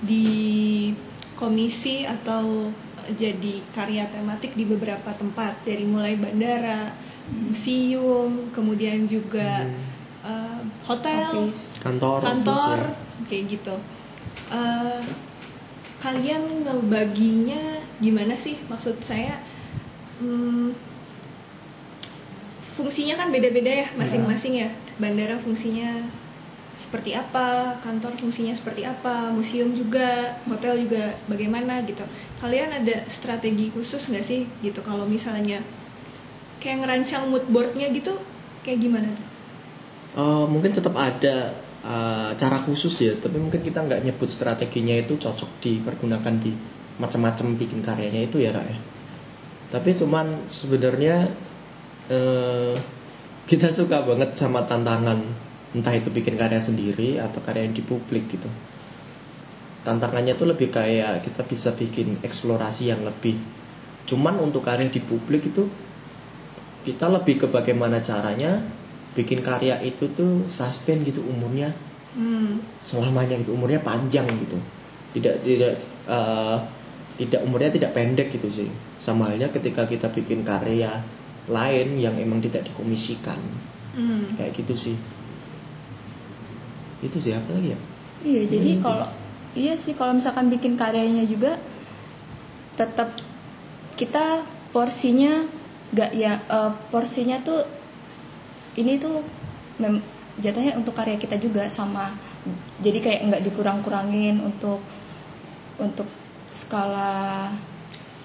di komisi atau jadi karya tematik di beberapa tempat dari mulai bandara, museum, kemudian juga eh, hotel, Office. kantor kantor, ya. kayak gitu. Eh, kalian ngebaginya gimana sih? Maksud saya, hmm, fungsinya kan beda-beda ya masing-masing ya. Bandara fungsinya seperti apa, kantor fungsinya seperti apa, museum juga, hotel juga bagaimana gitu. Kalian ada strategi khusus nggak sih gitu kalau misalnya kayak ngerancang mood boardnya gitu, kayak gimana tuh? Eh, mungkin tetap ada eh, cara khusus ya tapi mungkin kita nggak nyebut strateginya itu cocok dipergunakan di macam-macam bikin karyanya itu ya Ra ya tapi cuman sebenarnya eh, kita suka banget sama tantangan entah itu bikin karya sendiri atau karya yang di publik gitu. Tantangannya tuh lebih kayak kita bisa bikin eksplorasi yang lebih. Cuman untuk karya di publik itu kita lebih ke bagaimana caranya bikin karya itu tuh sustain gitu umurnya. Hmm. selamanya gitu umurnya panjang gitu. Tidak tidak eh, tidak umurnya tidak pendek gitu sih. Sama halnya ketika kita bikin karya lain yang emang tidak dikomisikan. Hmm. kayak gitu sih itu sih apa lagi ya Iya, jadi Hmm. kalau iya sih kalau misalkan bikin karyanya juga tetap kita porsinya gak ya eh, porsinya tuh ini tuh mem, jatuhnya untuk karya kita juga sama jadi kayak nggak dikurang-kurangin untuk untuk skala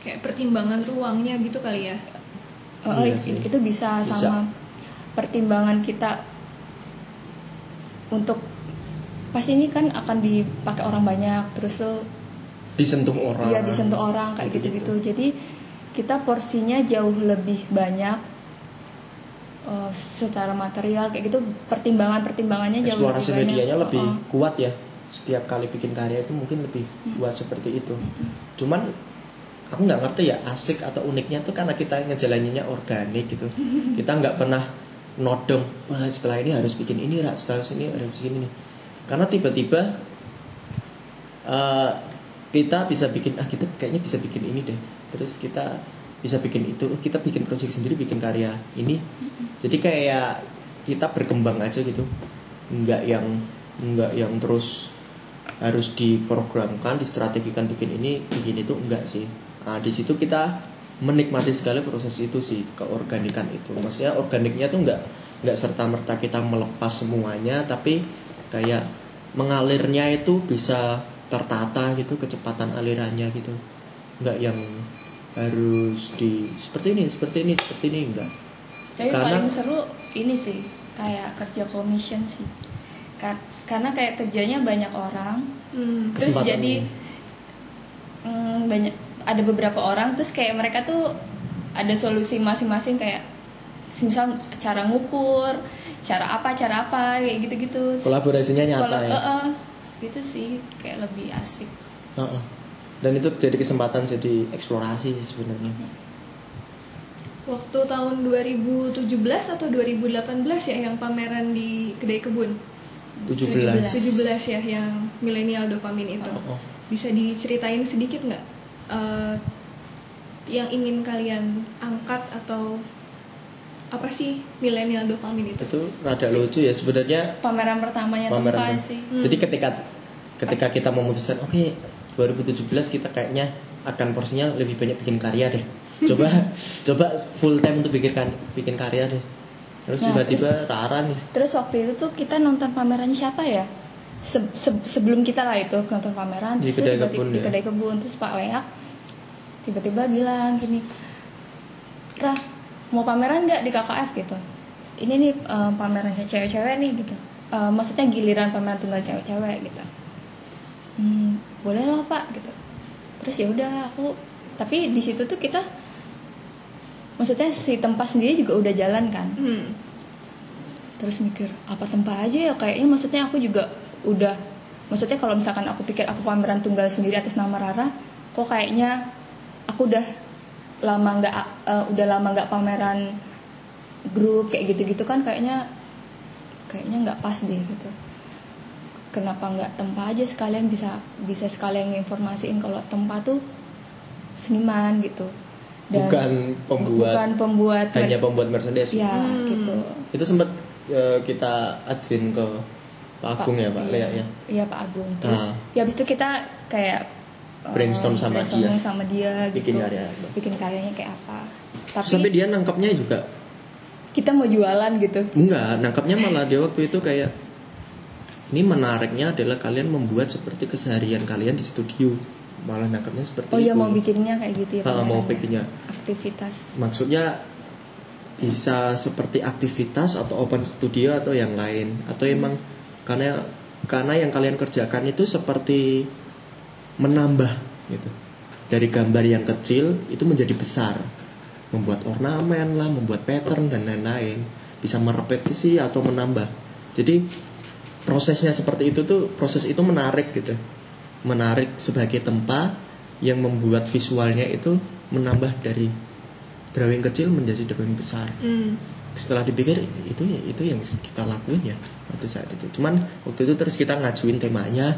Kayak pertimbangan ruangnya gitu kali ya. Oh, Iya itu, sih. itu bisa, Bisa. sama pertimbangan kita untuk pasti ini kan akan dipakai orang banyak terus tuh disentuh orang iya disentuh orang kayak Gitu-gitu. gitu-gitu. Jadi kita porsinya jauh lebih banyak eh, secara material kayak gitu pertimbangan-pertimbangannya jauh eksplorasi lebih banyak. medianya lebih Oh, kuat ya setiap kali bikin karya itu mungkin lebih Hmm. kuat seperti itu cuman aku nggak ngerti ya asik atau uniknya tuh karena kita ngejalaninnya organik gitu kita nggak pernah nodong wah setelah ini harus bikin ini Ra. setelah sini harus bikin ini karena tiba-tiba eh, kita bisa bikin ah kita kayaknya bisa bikin ini deh. Terus kita bisa bikin itu oh, kita bikin proyek sendiri bikin karya ini. Jadi kayak kita berkembang aja gitu. Nggak yang nggak yang terus harus diprogramkan distrategikan bikin ini bikin itu enggak sih. Nah, di situ kita menikmati sekali proses itu sih keorganikan itu. Maksudnya organiknya tuh nggak nggak serta merta kita melepas semuanya tapi kayak mengalirnya itu bisa tertata gitu kecepatan alirannya gitu nggak yang harus di seperti ini seperti ini seperti ini enggak Tapi Karena- paling seru ini sih kayak kerja commission sih. Ka- karena kayak kerjanya banyak orang, Hmm. terus jadi ini. mm, banyak ada beberapa orang terus kayak mereka tuh ada solusi masing-masing kayak misal cara ngukur, cara apa, cara apa kayak gitu-gitu. kolaborasinya nyata Kalau- ya eh, eh, gitu sih kayak lebih asik. Heeh. dan itu jadi kesempatan jadi eksplorasi sih sebenarnya Waktu tahun 2017 atau 2018 ya yang pameran di Kedai Kebun. 17 17 ya yang milenial dopamin itu. Oh, oh. Bisa diceritain sedikit nggak eh, yang ingin kalian angkat atau apa sih milenial dopamin itu? itu rada lucu ya sebenarnya Pameran pertamanya pameran tempat sih. jadi ketika ketika kita memutuskan oke 2017 kita kayaknya akan porsinya lebih banyak bikin karya deh coba coba full time untuk bikin kan- bikin karya deh terus Nah, tiba-tiba Tara nih Terus waktu itu tuh kita nonton pamerannya siapa ya? Se- se- sebelum kita lah itu nonton pameran Di Kedai tiba-tiba- Kebun di ya? kedai kebun terus Pak Leak tiba-tiba bilang gini, Rah mau pameran nggak di KKF gitu? Ini nih eh, pamerannya cewek-cewek nih gitu. Eh, maksudnya giliran pameran tunggal cewek-cewek gitu. Hmm, boleh lah Pak gitu. Terus ya udah aku tapi di situ tuh kita maksudnya si tempat sendiri juga udah jalan kan Hmm. terus mikir apa tempat aja ya kayaknya maksudnya aku juga udah maksudnya kalau misalkan aku pikir aku pameran tunggal sendiri atas nama Rara kok kayaknya aku udah lama nggak eh, udah lama nggak pameran grup kayak gitu-gitu kan kayaknya kayaknya nggak pas deh gitu kenapa nggak tempat aja sekalian bisa bisa sekalian nginformasiin kalau tempat tuh seniman gitu bukan pembuat bukan pembuat hanya pembuat merchandise ya Hmm. gitu itu sempat eh, kita ajuin ke Pak Agung ya Pak iya, Lea ya Iya Pak Agung. Terus Ah. ya habis itu kita kayak Brainstorm sama brainstorming dia. sama dia Bikin gitu. karya. Bikin karyanya kayak apa. Tapi sampai dia nangkapnya juga kita mau jualan gitu. Enggak, nangkapnya malah dia waktu itu kayak ini menariknya adalah kalian membuat seperti keseharian kalian di studio. Malah nangkapnya seperti Oh iya itu. mau bikinnya kayak gitu ya. Mau bikinnya. Aktivitas. Maksudnya bisa seperti aktivitas atau open studio atau yang lain atau emang karena karena yang kalian kerjakan itu seperti menambah gitu. Dari gambar yang kecil itu menjadi besar. Membuat ornamen lah, membuat pattern dan lain-lain. Bisa merepetisi atau menambah. Jadi prosesnya seperti itu tuh proses itu menarik gitu. Menarik sebagai tempat yang membuat visualnya itu menambah dari drawing kecil menjadi drawing besar. Hmm. Setelah dipikir itu ya itu yang kita lakuin ya waktu saat itu. Cuman waktu itu terus kita ngajuin temanya.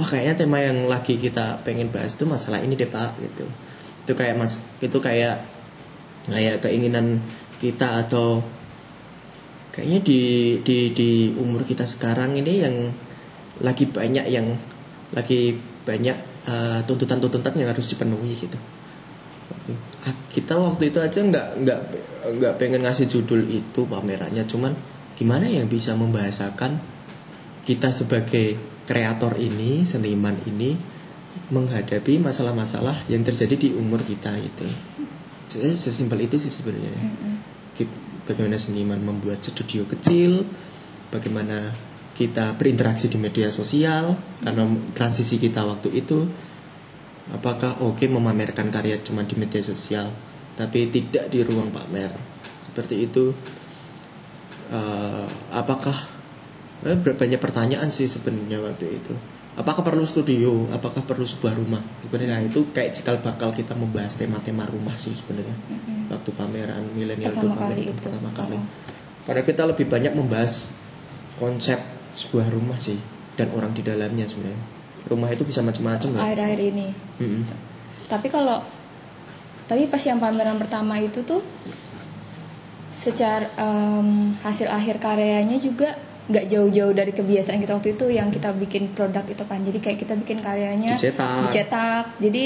Wah kayaknya tema yang lagi kita pengen bahas itu masalah ini deh pak gitu. Itu kayak mas itu kayak kayak keinginan kita atau kayaknya di di di umur kita sekarang ini yang lagi banyak yang lagi banyak eh, tuntutan-tuntutan yang harus dipenuhi gitu. Ah, kita waktu itu aja nggak nggak nggak pengen ngasih judul itu pamerannya. Cuman gimana yang bisa membahasakan kita sebagai kreator ini seniman ini menghadapi masalah-masalah yang terjadi di umur kita itu sesimpel itu sih sebenarnya. Mm-mm. Ki- bagaimana seniman membuat studio kecil, bagaimana kita berinteraksi di media sosial karena transisi kita waktu itu apakah oke memamerkan karya cuma di media sosial tapi tidak di ruang pamer? Seperti itu Eh, apakah banyak pertanyaan sih sebenarnya waktu itu apakah perlu studio apakah perlu sebuah rumah sebenarnya nah, itu kayak cikal bakal kita membahas tema-tema rumah sih sebenarnya Mm-mm. waktu pameran milenial itu pamer kali itu pertama kali Oh. karena kita lebih banyak membahas konsep sebuah rumah sih dan orang di dalamnya sebenarnya rumah itu bisa macam-macam ya Akhir-akhir ini. Mm-mm. Tapi kalau tapi pas yang pameran pertama itu tuh secara em, hasil akhir karyanya juga nggak jauh-jauh dari kebiasaan kita waktu itu yang kita bikin produk itu kan. Jadi kayak kita bikin karyanya Dicetak. dicetak. Jadi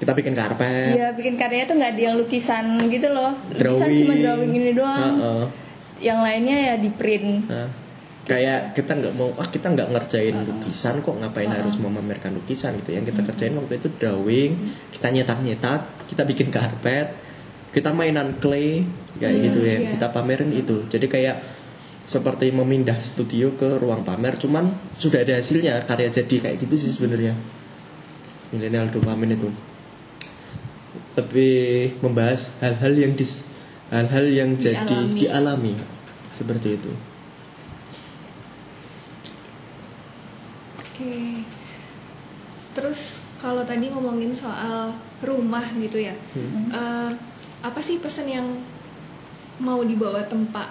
kita bikin karpet ya bikin karyanya tuh nggak ada yang lukisan gitu loh. Lukisan Drawing. cuma drawing ini doang. Heeh. Yang lainnya ya di print. Nah, kayak kita nggak mau ah kita nggak ngerjain lukisan kok ngapain harus memamerkan lukisan gitu yang kita kerjain waktu itu drawing kita nyetak nyetak kita bikin karpet kita mainan clay kayak Iya, gitu ya iya. kita pamerin itu jadi kayak seperti memindah studio ke ruang pamer cuman sudah ada hasilnya karya jadi kayak gitu sih sebenarnya milenial dopamin itu lebih membahas hal-hal yang dis hal-hal yang jadi Dialami. dialami seperti itu Oke. Terus kalau tadi ngomongin soal rumah gitu ya, Hmm. eh, apa sih pesan yang mau dibawa tempat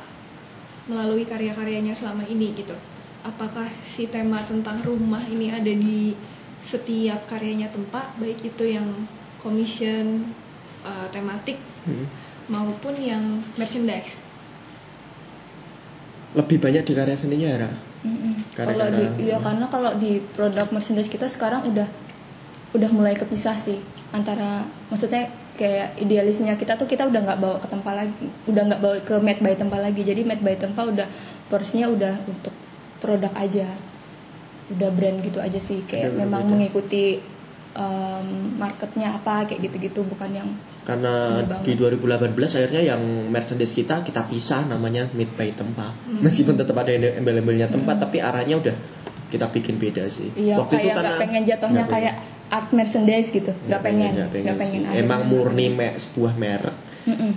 melalui karya-karyanya selama ini gitu? Apakah si tema tentang rumah ini ada di setiap karyanya tempat, baik itu yang commission eh, tematik Hmm. maupun yang merchandise? lebih banyak di karya seninya. Mm-mm. Karena- Kalau di ya karena kalau di produk merchandise kita sekarang udah udah mulai kepisah sih antara maksudnya kayak idealisnya kita tuh kita udah nggak bawa ke tempat lagi udah nggak bawa ke made by tempat lagi. Jadi made by tempat udah porsinya udah untuk produk aja. Udah brand gitu aja sih kayak Udah memang berbeda. mengikuti em, marketnya apa kayak gitu-gitu bukan yang karena di 2018 akhirnya yang merchandise kita kita pisah namanya made by tempat meskipun tetap ada embel-embelnya tempat tapi arahnya udah kita bikin beda sih. Iya kayak nggak pengen jatuhnya kayak art merchandise gitu pengen. nggak pengen nggak nggak pengen, sih. akhirnya. emang murni me- sebuah merek Mm-mm.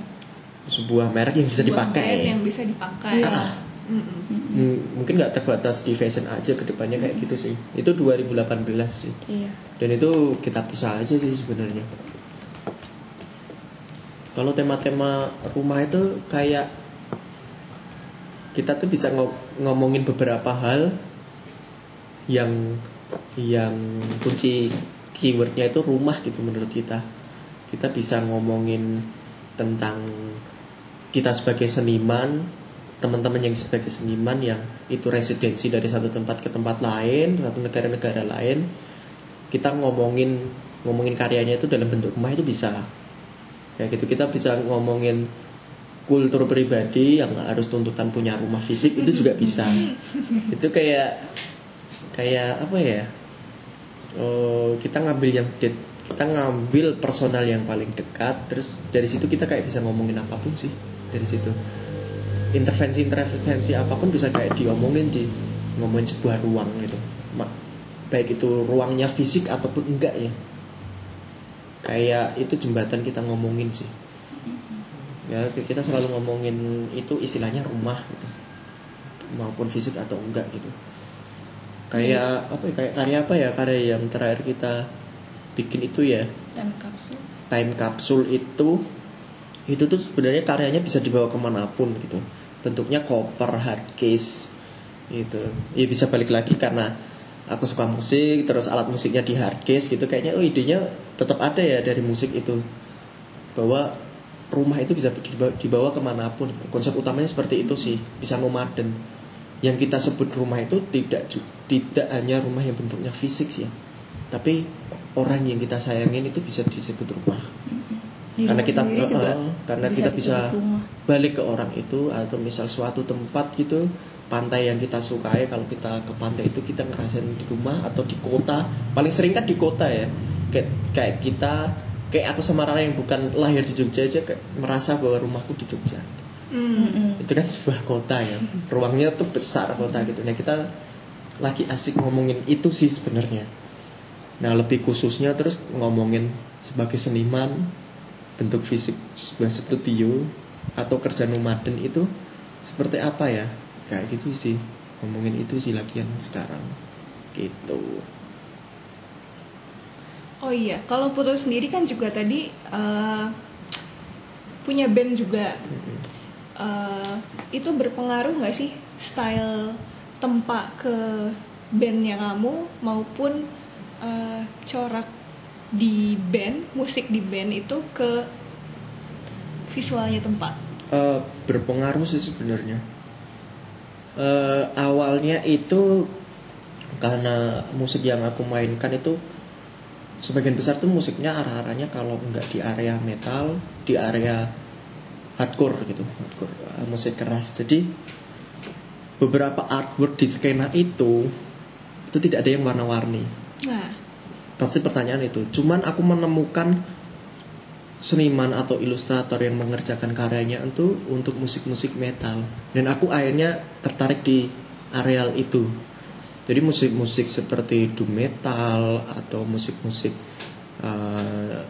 sebuah merek yang bisa Sebuah dipakai yang bisa dipakai. Iya. Mm-mm. Hmm, mungkin nggak terbatas di fashion aja ke depannya kayak gitu sih itu 2018 sih iya dan itu kita pisah aja sih sebenarnya kalau tema-tema rumah itu kayak kita tuh bisa ngo- ngomongin beberapa hal yang yang kunci keywordnya itu rumah gitu menurut kita. Kita bisa ngomongin tentang kita sebagai seniman teman-teman yang sebagai seniman yang itu residensi dari satu tempat ke tempat lain satu negara-negara lain. Kita ngomongin ngomongin karyanya itu dalam bentuk rumah itu bisa. Ya gitu kita bisa ngomongin kultur pribadi yang harus tuntutan punya rumah fisik itu juga bisa. Itu kayak kayak apa ya Oh, kita ngambil yang de- kita ngambil personal yang paling dekat terus dari situ kita kayak bisa ngomongin apa pun sih dari situ. Intervensi intervensi apa pun bisa kayak diomongin di ngomongin sebuah ruang gitu. Baik itu ruangnya fisik ataupun enggak ya. Kayak itu jembatan kita ngomongin sih. Ya kita selalu ngomongin itu istilahnya rumah gitu. Maupun fisik atau enggak gitu kayak apa ya kayak karya apa ya karya yang terakhir kita bikin itu ya? Time capsule. Time capsule itu itu tuh sebenarnya karyanya bisa dibawa ke mana pun gitu. Bentuknya koper hard case gitu. Ya bisa balik lagi karena aku suka musik terus alat musiknya di hard case gitu. Kayaknya oh idenya tetap ada ya dari musik itu. Bahwa rumah itu bisa dibawa, dibawa ke mana pun. Konsep utamanya seperti itu sih bisa nomaden. Yang kita sebut rumah itu tidak ju- tidak hanya rumah yang bentuknya fisik sih ya. Tapi orang yang kita sayangin itu bisa disebut rumah. Di karena kita eh, karena kita bisa disebut rumah. balik ke orang itu atau misal suatu tempat gitu pantai yang kita sukai kalau kita ke pantai itu kita ngerasain di rumah atau di kota. Paling sering kan di kota ya. Kayak kayak kita kayak aku sama Rara yang bukan lahir di Jogja aja kayak merasa bahwa rumahku di Jogja. Hmm. Mm-mm. itu kan sebuah kota ya. Ruangnya tuh besar kota gitu. Nah kita lagi asik ngomongin itu sih sebenarnya. Nah lebih khususnya terus ngomongin sebagai seniman bentuk fisik sebuah studio atau kerja nomaden itu seperti apa ya? Kayak gitu sih ngomongin itu sih lagian sekarang. Gitu. Oh iya, kalau Putu sendiri kan juga tadi eh, punya band juga. Eh, itu berpengaruh nggak sih style tempat ke bandnya kamu maupun eh, corak di band, musik di band itu ke visualnya tempat? Eh, berpengaruh sih sebenarnya. Eh, awalnya itu karena musik yang aku mainkan itu sebagian besar tuh musiknya arah-arahnya kalau nggak di area metal, di area hardcore gitu, hardcore musik keras. Jadi beberapa artwork di skena itu itu tidak ada yang warna-warni Nah, pasti pertanyaan itu. Cuman aku menemukan seniman atau ilustrator yang mengerjakan karyanya itu untuk musik-musik metal. Dan aku akhirnya tertarik di areal itu. Jadi musik-musik seperti doom metal atau musik-musik eh,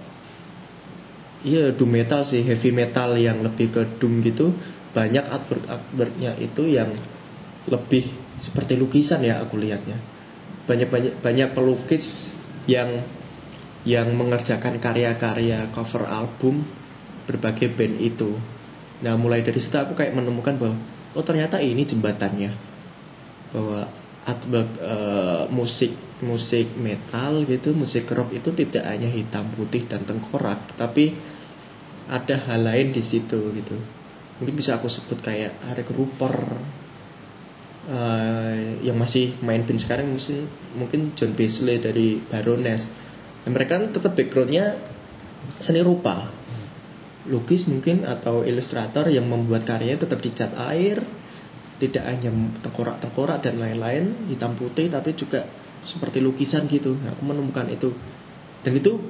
iya doom metal sih, heavy metal yang lebih ke doom gitu. Banyak artwork artworknya itu yang lebih seperti lukisan ya aku lihatnya. Banyak banyak banyak pelukis yang yang mengerjakan karya-karya cover album berbagai band itu. Nah mulai dari situ aku kayak menemukan bahwa oh ternyata ini jembatannya. Bahwa artwork eh, musik musik metal gitu musik rock itu tidak hanya hitam putih dan tengkorak tapi ada hal lain di situ gitu. Mungkin bisa aku sebut kayak Harry Rupert eh, yang masih main band sekarang mungkin mungkin John Beasley dari Baroness. Dan mereka kan tetap backgroundnya seni rupa. Lukis mungkin atau ilustrator yang membuat karyanya tetap dicat air tidak hanya tengkorak-tengkorak dan lain-lain hitam putih tapi juga seperti lukisan gitu. Nah, aku menemukan itu. Dan itu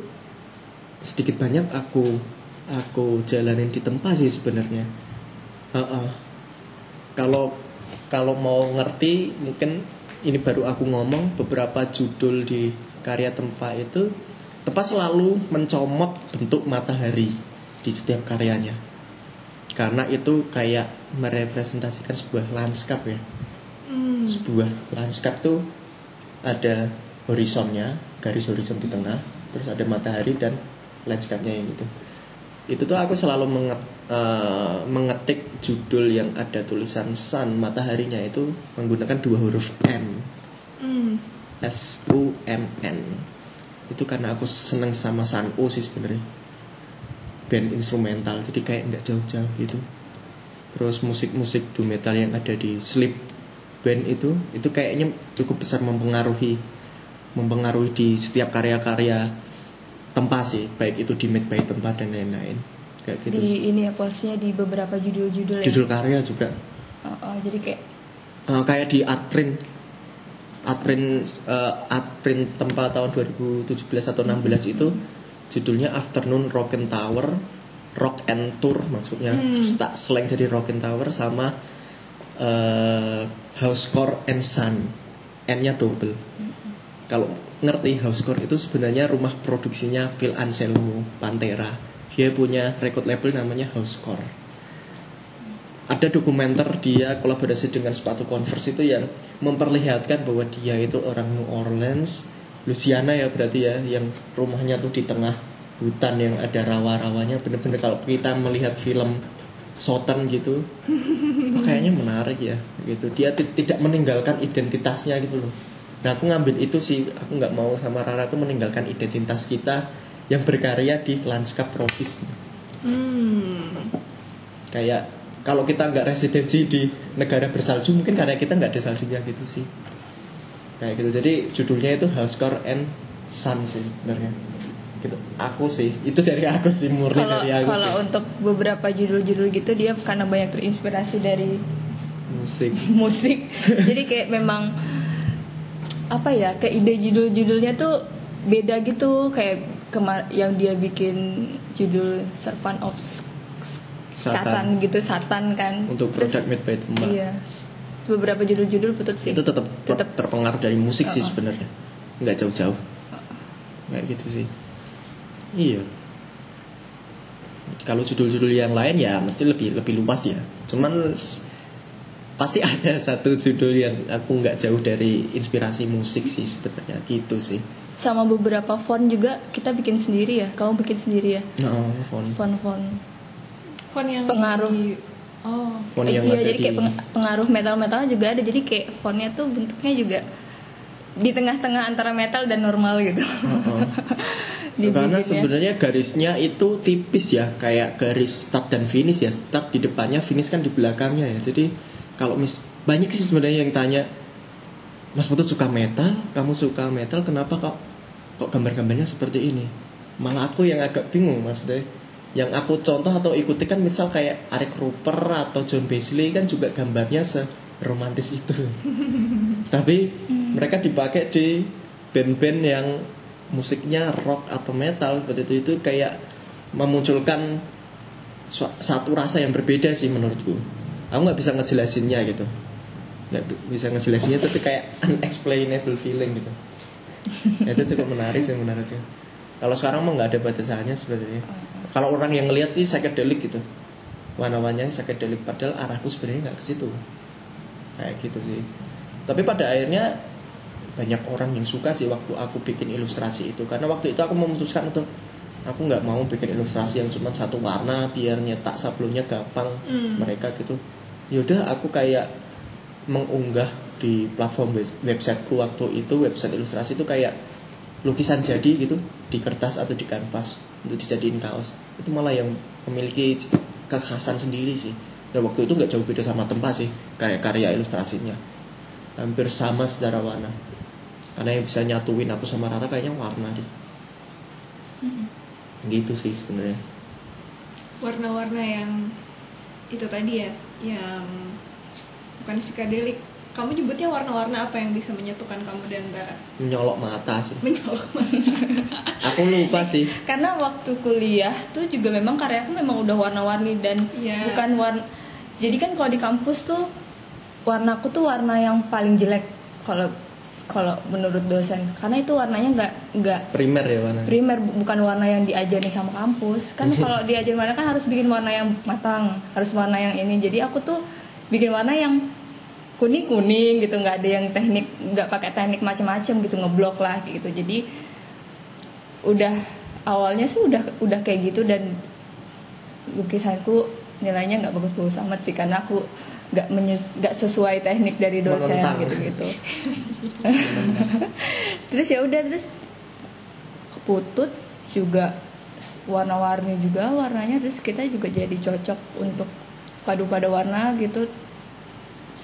sedikit banyak aku aku jalanin di tempat sih sebenarnya. Heeh. kalau kalau mau ngerti mungkin ini baru aku ngomong beberapa judul di karya tempat itu tempat selalu mencomot bentuk matahari di setiap karyanya. Karena itu kayak merepresentasikan sebuah lanskap ya. Hmm, sebuah lanskap tuh ada horizonnya garis horizon di tengah terus ada matahari dan lanskapnya yang itu itu tuh aku selalu menget- eh, mengetik judul yang ada tulisan sun mataharinya itu menggunakan dua huruf M. Hmm, S U M N. Itu karena aku seneng sama Sun U sih sebenarnya. Band instrumental jadi kayak nggak jauh-jauh gitu. Terus musik-musik doom metal yang ada di Sleep band itu itu kayaknya cukup besar mempengaruhi mempengaruhi di setiap karya-karya tempat sih baik itu di made by tempat dan lain-lain kayak gitu sih. di ini ya posnya di beberapa judul-judul ya. judul karya juga Oh, oh, jadi kayak Eh, kayak di art print art print eh, art print tempat tahun 2017 atau 16 itu judulnya Afternoon Rock and Tower Rock and Tour maksudnya Hmm. Tak slang jadi Rock and Tower sama eh, Housecore and Sun N-nya double kalau ngerti Housecore itu sebenarnya rumah produksinya Phil Anselmo Pantera dia punya record label namanya Housecore ada dokumenter dia kolaborasi dengan sepatu Converse itu yang memperlihatkan bahwa dia itu orang New Orleans, Louisiana ya berarti ya, yang rumahnya tuh di tengah hutan yang ada rawa-rawanya. Bener-bener kalau kita melihat film Southern gitu, kayaknya menarik ya, gitu. Dia ti- tidak meninggalkan identitasnya gitu loh. Nah aku ngambil itu sih, aku nggak mau sama Rara tuh meninggalkan identitas kita yang berkarya di lanskap tropis. Hmm. kayak kalau kita nggak residensi di negara bersalju mungkin karena kita nggak ada saljunya gitu sih. Kayak gitu. Jadi judulnya itu Housecore and Sun sih sebenarnya. Gitu. Aku sih. Itu dari aku sih murni Kalau dari aku kalau untuk beberapa judul-judul gitu dia karena banyak terinspirasi dari musik. musik. Jadi kayak memang apa ya, kayak ide judul-judulnya tuh beda gitu kayak kemar yang dia bikin judul Servant of Satan. Gitu, Satan kan. untuk produk made by Tembak Iya. Beberapa judul-judul putut sih. itu tetap tetap terpengaruh dari musik sih Uh-uh. sebenarnya nggak jauh-jauh kayak gitu sih iya kalau judul-judul yang lain ya mesti lebih lebih luas ya cuman pasti ada satu judul yang aku nggak jauh dari inspirasi musik sih sebenarnya gitu sih sama beberapa font juga kita bikin sendiri ya. Kamu bikin sendiri ya? nah font Font-font. Font yang Pengaruh. di- oh. font yang iya, jadi di kayak peng- pengaruh metal-metalnya juga ada. Jadi kayak fontnya tuh bentuknya juga di tengah-tengah antara metal dan normal gitu. Heeh. Dibikinnya. Karena sebenarnya garisnya itu tipis ya, kayak garis start dan finish ya. Start di depannya, finish kan di belakangnya ya. Jadi kalau mis banyak sih sebenarnya yang tanya, Mas Putut suka metal, kamu suka metal, kenapa kok kok gambar-gambarnya seperti ini? Malah aku yang agak bingung Mas deh. Yang aku contoh atau ikuti kan misal kayak Eric Rupert atau John Beasley kan juga gambarnya seromantis itu. Tapi mereka dipakai di band-band yang musiknya rock atau metal seperti itu itu kayak memunculkan satu rasa yang berbeda sih menurutku. Aku nggak bisa ngejelasinnya gitu, nggak bi- bisa ngejelasinnya tapi kayak unexplainable feeling gitu. itu cukup menarik sih menurutku. Kalau sekarang mah nggak ada batasannya sebenarnya. Kalau orang yang ngelihat ini psychedelic gitu, warna-warnanya psychedelic padahal arahku sebenarnya nggak ke situ. Kayak gitu sih. Tapi pada akhirnya banyak orang yang suka sih waktu aku bikin ilustrasi itu karena waktu itu aku memutuskan untuk aku nggak mau bikin ilustrasi yang cuma satu warna biar nyetak sablonnya gampang Hmm. mereka gitu yaudah aku kayak mengunggah di platform web- websiteku waktu itu website ilustrasi itu kayak lukisan jadi gitu di kertas atau di kanvas untuk dijadiin kaos. Itu malah yang memiliki kekhasan sendiri sih. Dan waktu itu nggak jauh beda sama tempat sih karya-karya ilustrasinya. Hampir sama secara warna. Karena yang bisa nyatuin aku sama Rara kayaknya warna deh. Gitu sih sebenarnya. Warna-warna yang itu tadi ya yang bukan psikodelik kamu nyebutnya warna-warna apa yang bisa menyatukan kamu dan Bara menyolok mata sih. Menyolok aku lupa sih. Karena waktu kuliah tuh juga memang karyaku memang udah warna-warni dan Iya. bukan warna. Jadi kan kalau di kampus tuh warnaku tuh warna yang paling jelek. Kalau kalau menurut dosen. Karena itu warnanya nggak nggak primer ya warna primer bu- bukan warna yang diajarin sama kampus. Kan kalau diajarin warna kan harus bikin warna yang matang, harus warna yang ini. Jadi aku tuh bikin warna yang kuning kuning gitu nggak ada yang teknik nggak pakai teknik macam-macam gitu ngeblok lah gitu jadi udah awalnya sih udah udah kayak gitu dan lukisanku nilainya nggak bagus-bagus amat sih karena aku nggak menyes- nggak sesuai teknik dari dosen gitu-gitu. Terus ya udah terus keputut juga warna-warni juga warnanya terus kita juga jadi cocok untuk padu pada warna gitu.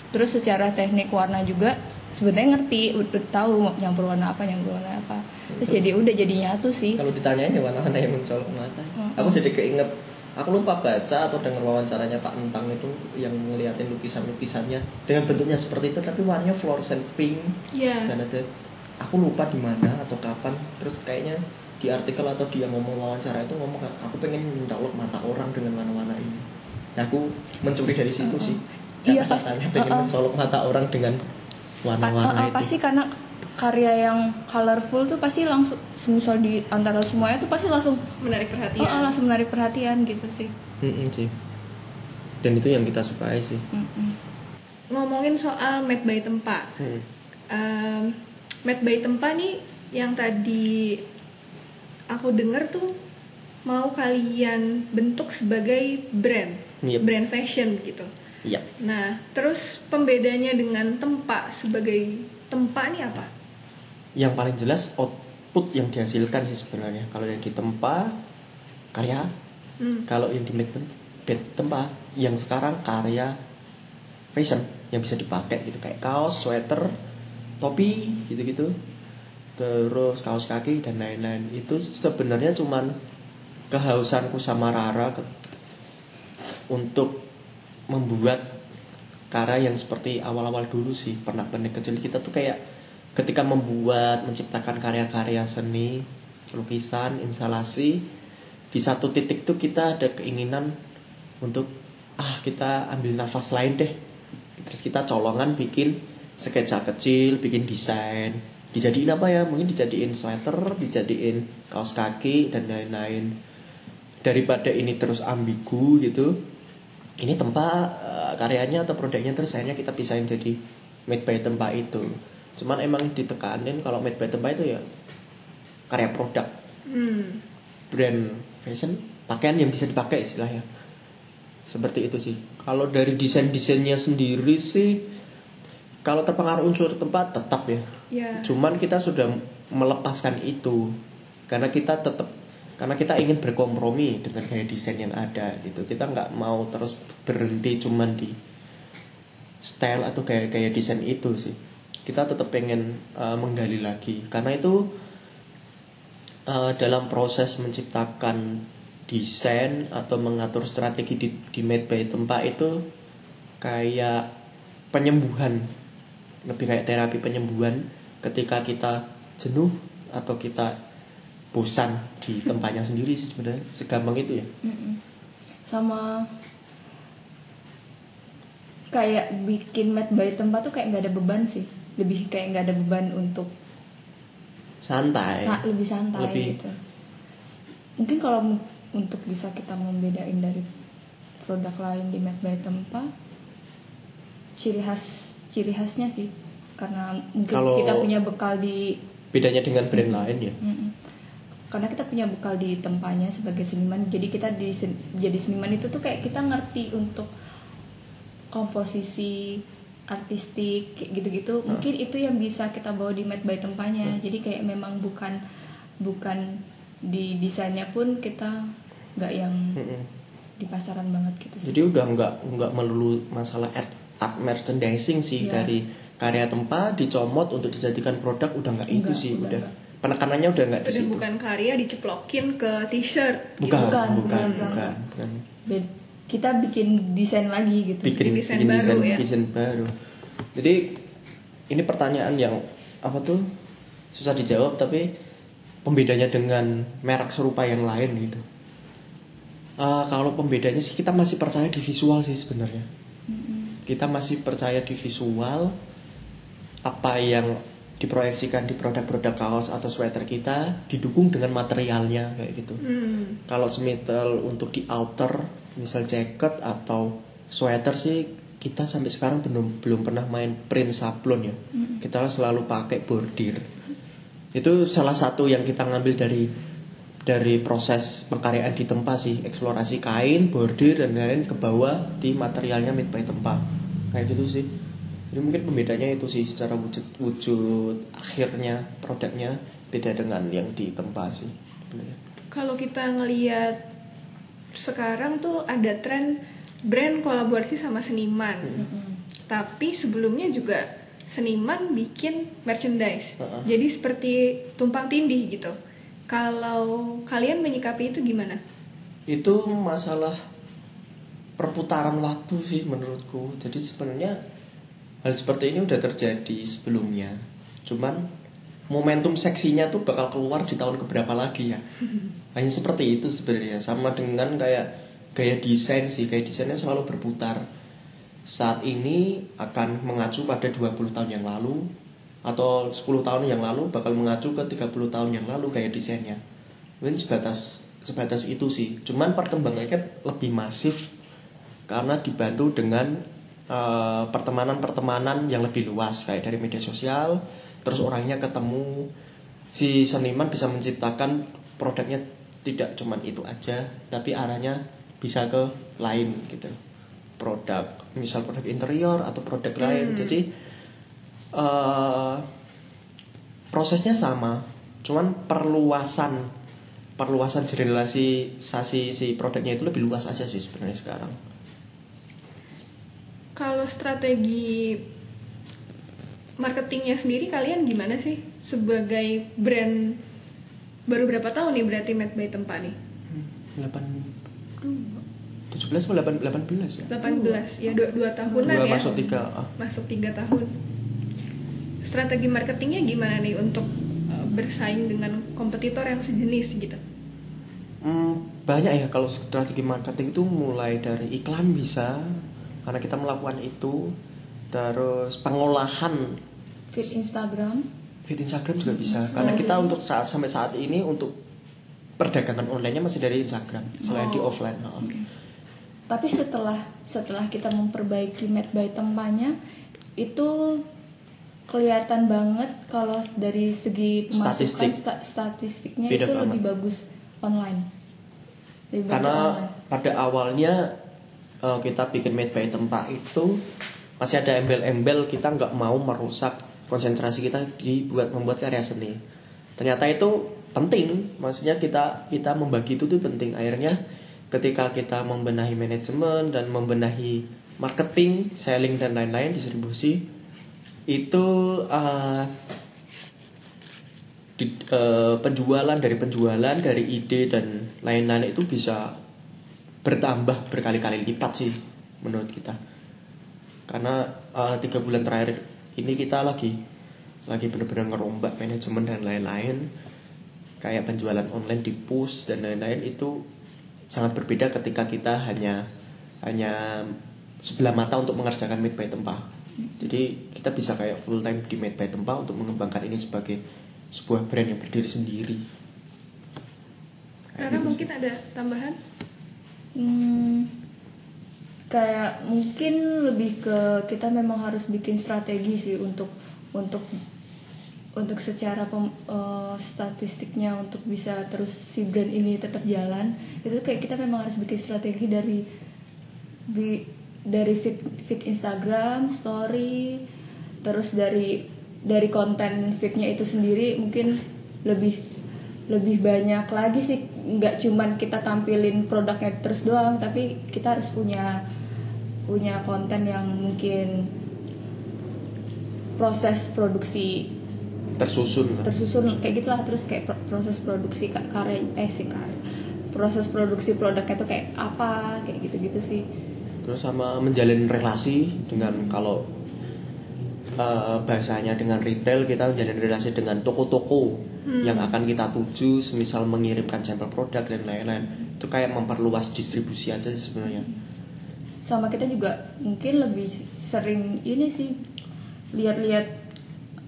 Terus secara teknik warna juga sebenarnya ngerti udah tahu nyampur warna apa nyampur warna apa. Terus jadi udah jadi nyatu sih. Kalau ditanyain ya warna-warna yang mencolok mata Mm-mm. aku jadi keinget aku lupa baca atau dengar wawancaranya Pak Entang itu yang ngeliatin lukisan-lukisannya. Dengan bentuknya seperti itu tapi warnanya fluorescent pink. Iya. dan ada aku lupa di mana atau kapan. Terus kayaknya di artikel atau dia ngomong wawancara itu ngomong aku pengen mencolok mata orang dengan warna-warna ini. Nah, aku mencuri dari situ sih. Iya, Karena pas- katanya pengen uh-uh. mencolok mata orang dengan warna-warna uh, uh, itu. pasti karena karya yang colorful tuh pasti langsung misal di antara semuanya tuh pasti langsung menarik oh, perhatian. Oh, langsung menarik perhatian gitu sih. Mm-mm, sih. Dan itu yang kita sukai sih. Mm-mm. ngomongin soal Made by Tempa. Hmm. um, Made by Tempa nih yang tadi aku denger tuh mau kalian bentuk sebagai brand. Yep. brand fashion gitu. Iya nah terus pembedanya dengan Tempa sebagai Tempa nih apa yang paling jelas output yang dihasilkan sih sebenarnya kalau yang ditempa karya Hmm. Kalau yang di tempat yang sekarang karya fashion yang bisa dipakai gitu kayak kaos, sweater, topi gitu-gitu. Terus kaos kaki dan lain-lain. Itu sebenarnya cuman kehausanku sama Rara ke- untuk membuat karya yang seperti awal-awal dulu sih pernah pernah kecil kita tuh kayak ketika membuat menciptakan karya-karya seni lukisan instalasi di satu titik tuh kita ada keinginan untuk ah kita ambil nafas lain deh. Terus kita colongan bikin sketsa kecil bikin desain. Dijadiin apa ya? Mungkin dijadiin sweater dijadiin kaos kaki dan lain-lain. Daripada ini terus ambigu gitu ini tempat eh, karyanya atau produknya terus akhirnya kita pisahin jadi made by tempat itu cuman emang ditekanin kalau made by tempat itu ya karya produk. Hmm. brand fashion pakaian yang bisa dipakai istilahnya seperti itu sih. Kalau dari desain desainnya sendiri sih kalau terpengaruh unsur tempat tetap ya. Ya. cuman kita sudah melepaskan itu. Karena kita tetap karena kita ingin berkompromi dengan gaya desain yang ada gitu. Kita nggak mau terus berhenti cuman di style atau gaya-gaya desain itu sih kita tetap pengen uh, menggali lagi. Karena itu uh, dalam proses menciptakan desain atau mengatur strategi di, di made by tempat itu kayak penyembuhan. Lebih kayak terapi penyembuhan ketika kita jenuh atau kita bosan di tempatnya sendiri sebenarnya. Segampang itu ya? Sama kayak bikin mat by tempat tuh kayak nggak ada beban sih lebih kayak nggak ada beban untuk santai. Sa- lebih santai Lebih- gitu. Mungkin kalau untuk bisa kita membedain dari produk lain di mat by tempat ciri khas ciri khasnya sih. Karena mungkin Kalau- kita punya bekal di bedanya dengan brand lain ya? Mm-mm. karena kita punya bekal di tempatnya sebagai seniman jadi kita di jadi seniman itu tuh kayak kita ngerti untuk komposisi artistik kayak gitu-gitu mungkin itu yang bisa kita bawa di made by tempatnya jadi kayak memang bukan bukan di desainnya pun kita nggak yang Mm-mm. di pasaran banget gitu sih jadi udah nggak nggak melulu masalah art, art merchandising sih Iya. dari karya tempat dicomot untuk dijadikan produk udah nggak itu sih udah udah enggak. penekanannya udah nggak di situ bukan karya diceplokin ke t-shirt. bukan Bukan, bukan bukan, bukan, enggak. bukan. Kita bikin desain lagi gitu. Bikin desain bikin baru desain, ya. desain baru. Jadi ini pertanyaan yang apa tuh susah dijawab tapi pembedanya dengan merek serupa yang lain gitu. Eh, kalau pembedanya sih kita masih percaya di visual sih sebenarnya. Kita masih percaya di visual apa yang diproyeksikan di produk-produk kaos atau sweater kita didukung dengan materialnya kayak gitu. Hmm. kalau semisal untuk di outer misal jacket atau sweater sih kita sampai sekarang belum belum pernah main print sablon ya. Kita selalu pakai bordir. Itu salah satu yang kita ngambil dari dari proses pengkaryaan di tempat sih. Eksplorasi kain bordir dan lain-lain ke bawah di materialnya made by tempat. Kayak gitu sih. Jadi mungkin pembedanya itu sih secara wujud wujud akhirnya produknya beda dengan yang di tempat sih. Sebenarnya. Kalau kita ngeliat sekarang tuh ada tren brand kolaborasi sama seniman. Tapi sebelumnya juga seniman bikin merchandise. Heeh. Jadi seperti tumpang tindih gitu. Kalau kalian menyikapi itu gimana? itu masalah perputaran waktu sih menurutku jadi sebenarnya hal seperti ini udah terjadi sebelumnya cuman momentum seksinya tuh bakal keluar di tahun keberapa lagi ya hanya seperti itu sebenarnya. Sama dengan kayak gaya desain sih. Gaya desainnya selalu berputar. Saat ini akan mengacu pada 20 tahun yang lalu atau 10 tahun yang lalu bakal mengacu ke 30 tahun yang lalu gaya desainnya. Mungkin sebatas sebatas itu sih. Cuman perkembangannya lebih masif karena dibantu dengan eh, pertemanan-pertemanan yang lebih luas kayak dari media sosial terus orangnya ketemu. Si seniman bisa menciptakan produknya tidak cuman itu aja tapi arahnya bisa ke lain gitu. Produk misal produk interior atau produk lain. Jadi eh, prosesnya sama cuman perluasan perluasan generalisasi si produknya itu lebih luas aja sih sebenarnya sekarang. Kalau strategi marketingnya sendiri kalian gimana sih sebagai brand baru berapa tahun nih berarti Made by Tempa nih? 8 17 atau 8 18 ya? 18 ya dua, dua tahunan Dua ya. masuk tiga. ah. Masuk tiga tahun. Strategi marketingnya gimana nih untuk uh, bersaing dengan kompetitor yang sejenis gitu? Hmm, banyak ya kalau strategi marketing itu mulai dari iklan bisa karena kita melakukan itu terus pengolahan Feed Instagram. Feed Instagram juga bisa karena kita untuk saat sampai saat ini untuk perdagangan online-nya masih dari Instagram selain di Oh. offline. Oh. Tapi setelah setelah kita memperbaiki Made by Tempanya itu kelihatan banget kalau dari segi pemasukan Statistik. sta- statistiknya Beda itu banget. lebih bagus online. Lebih bagus Karena online. pada awalnya eh, kita bikin made by tempat itu masih ada embel-embel kita nggak mau merusak konsentrasi kita dibuat membuat karya seni. Ternyata itu penting, maksudnya kita kita membagi itu tuh penting. Akhirnya ketika kita membenahi manajemen dan membenahi marketing, selling dan lain-lain distribusi itu eh, di- eh, penjualan dari penjualan dari ide dan lain-lain itu bisa bertambah berkali-kali lipat sih menurut kita karena eh, tiga bulan terakhir ini kita lagi lagi benar-benar ngerombak manajemen dan lain-lain. Kayak penjualan online di push dan lain-lain itu sangat berbeda ketika kita hanya hanya sebelah mata untuk mengerjakan made by tempa. Jadi kita bisa kayak full time di made by tempa untuk mengembangkan ini sebagai sebuah brand yang berdiri sendiri. Karena gitu mungkin ada tambahan? Hmm, kayak mungkin lebih ke kita memang harus bikin strategi sih untuk untuk untuk secara pem- eh, statistiknya untuk bisa terus si brand ini tetap jalan. Itu kayak kita memang harus bikin strategi dari bi- dari feed, feed Instagram, story, terus dari dari konten feednya itu sendiri mungkin lebih lebih banyak lagi sih. Nggak cuman kita tampilin produknya terus doang tapi kita harus punya punya konten yang mungkin proses produksi tersusun. tersusun kayak gitulah terus kayak pro- proses produksi ka- karya eh sih karya proses produksi produknya tuh kayak apa kayak gitu-gitu sih. Terus sama menjalin relasi dengan kalau eh, bahasanya dengan retail kita menjalin relasi dengan toko-toko yang akan kita tuju semisal mengirimkan sampel produk dan lain-lain. Itu kayak memperluas distribusi aja sebenarnya sama kita juga mungkin lebih sering ini sih lihat-lihat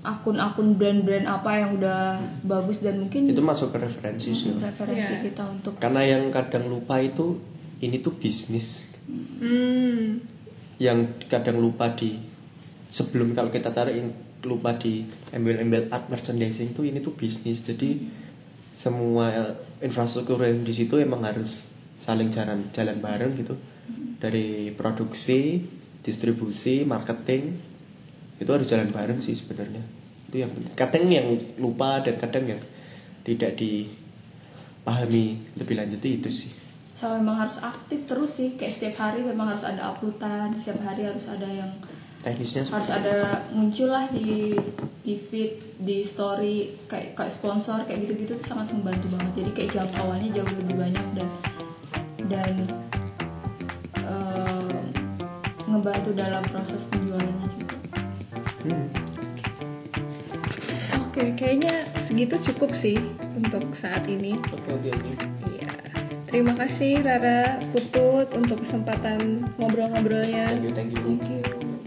akun-akun brand-brand apa yang udah bagus dan mungkin itu masuk ke referensi sih referensi Iya. kita untuk karena yang kadang lupa itu ini tuh bisnis Hmm. yang kadang lupa di sebelum kalau kita tarik yang lupa di embel-embel art merchandising tuh ini tuh bisnis jadi semua infrastruktur yang di situ emang harus saling jalan jalan bareng gitu dari produksi distribusi marketing itu harus jalan bareng sih sebenarnya. Itu yang penting. Kadang yang lupa dan kadang yang tidak dipahami. Lebih lanjut itu sih. Sama memang harus aktif terus sih. Kayak setiap hari memang harus ada uploadan. Setiap hari harus ada yang teknisnya harus ada muncul lah di di feed di story kayak kayak sponsor kayak gitu-gitu sangat membantu banget. Jadi kayak jangkauannya jauh lebih banyak dan dan ngebantu dalam proses penjualannya juga Hmm. Oke, kayaknya segitu cukup sih untuk saat ini. Oke oke oke. Iya. Terima kasih Rara Putut untuk kesempatan ngobrol-ngobrolnya. Thank you thank you. thank you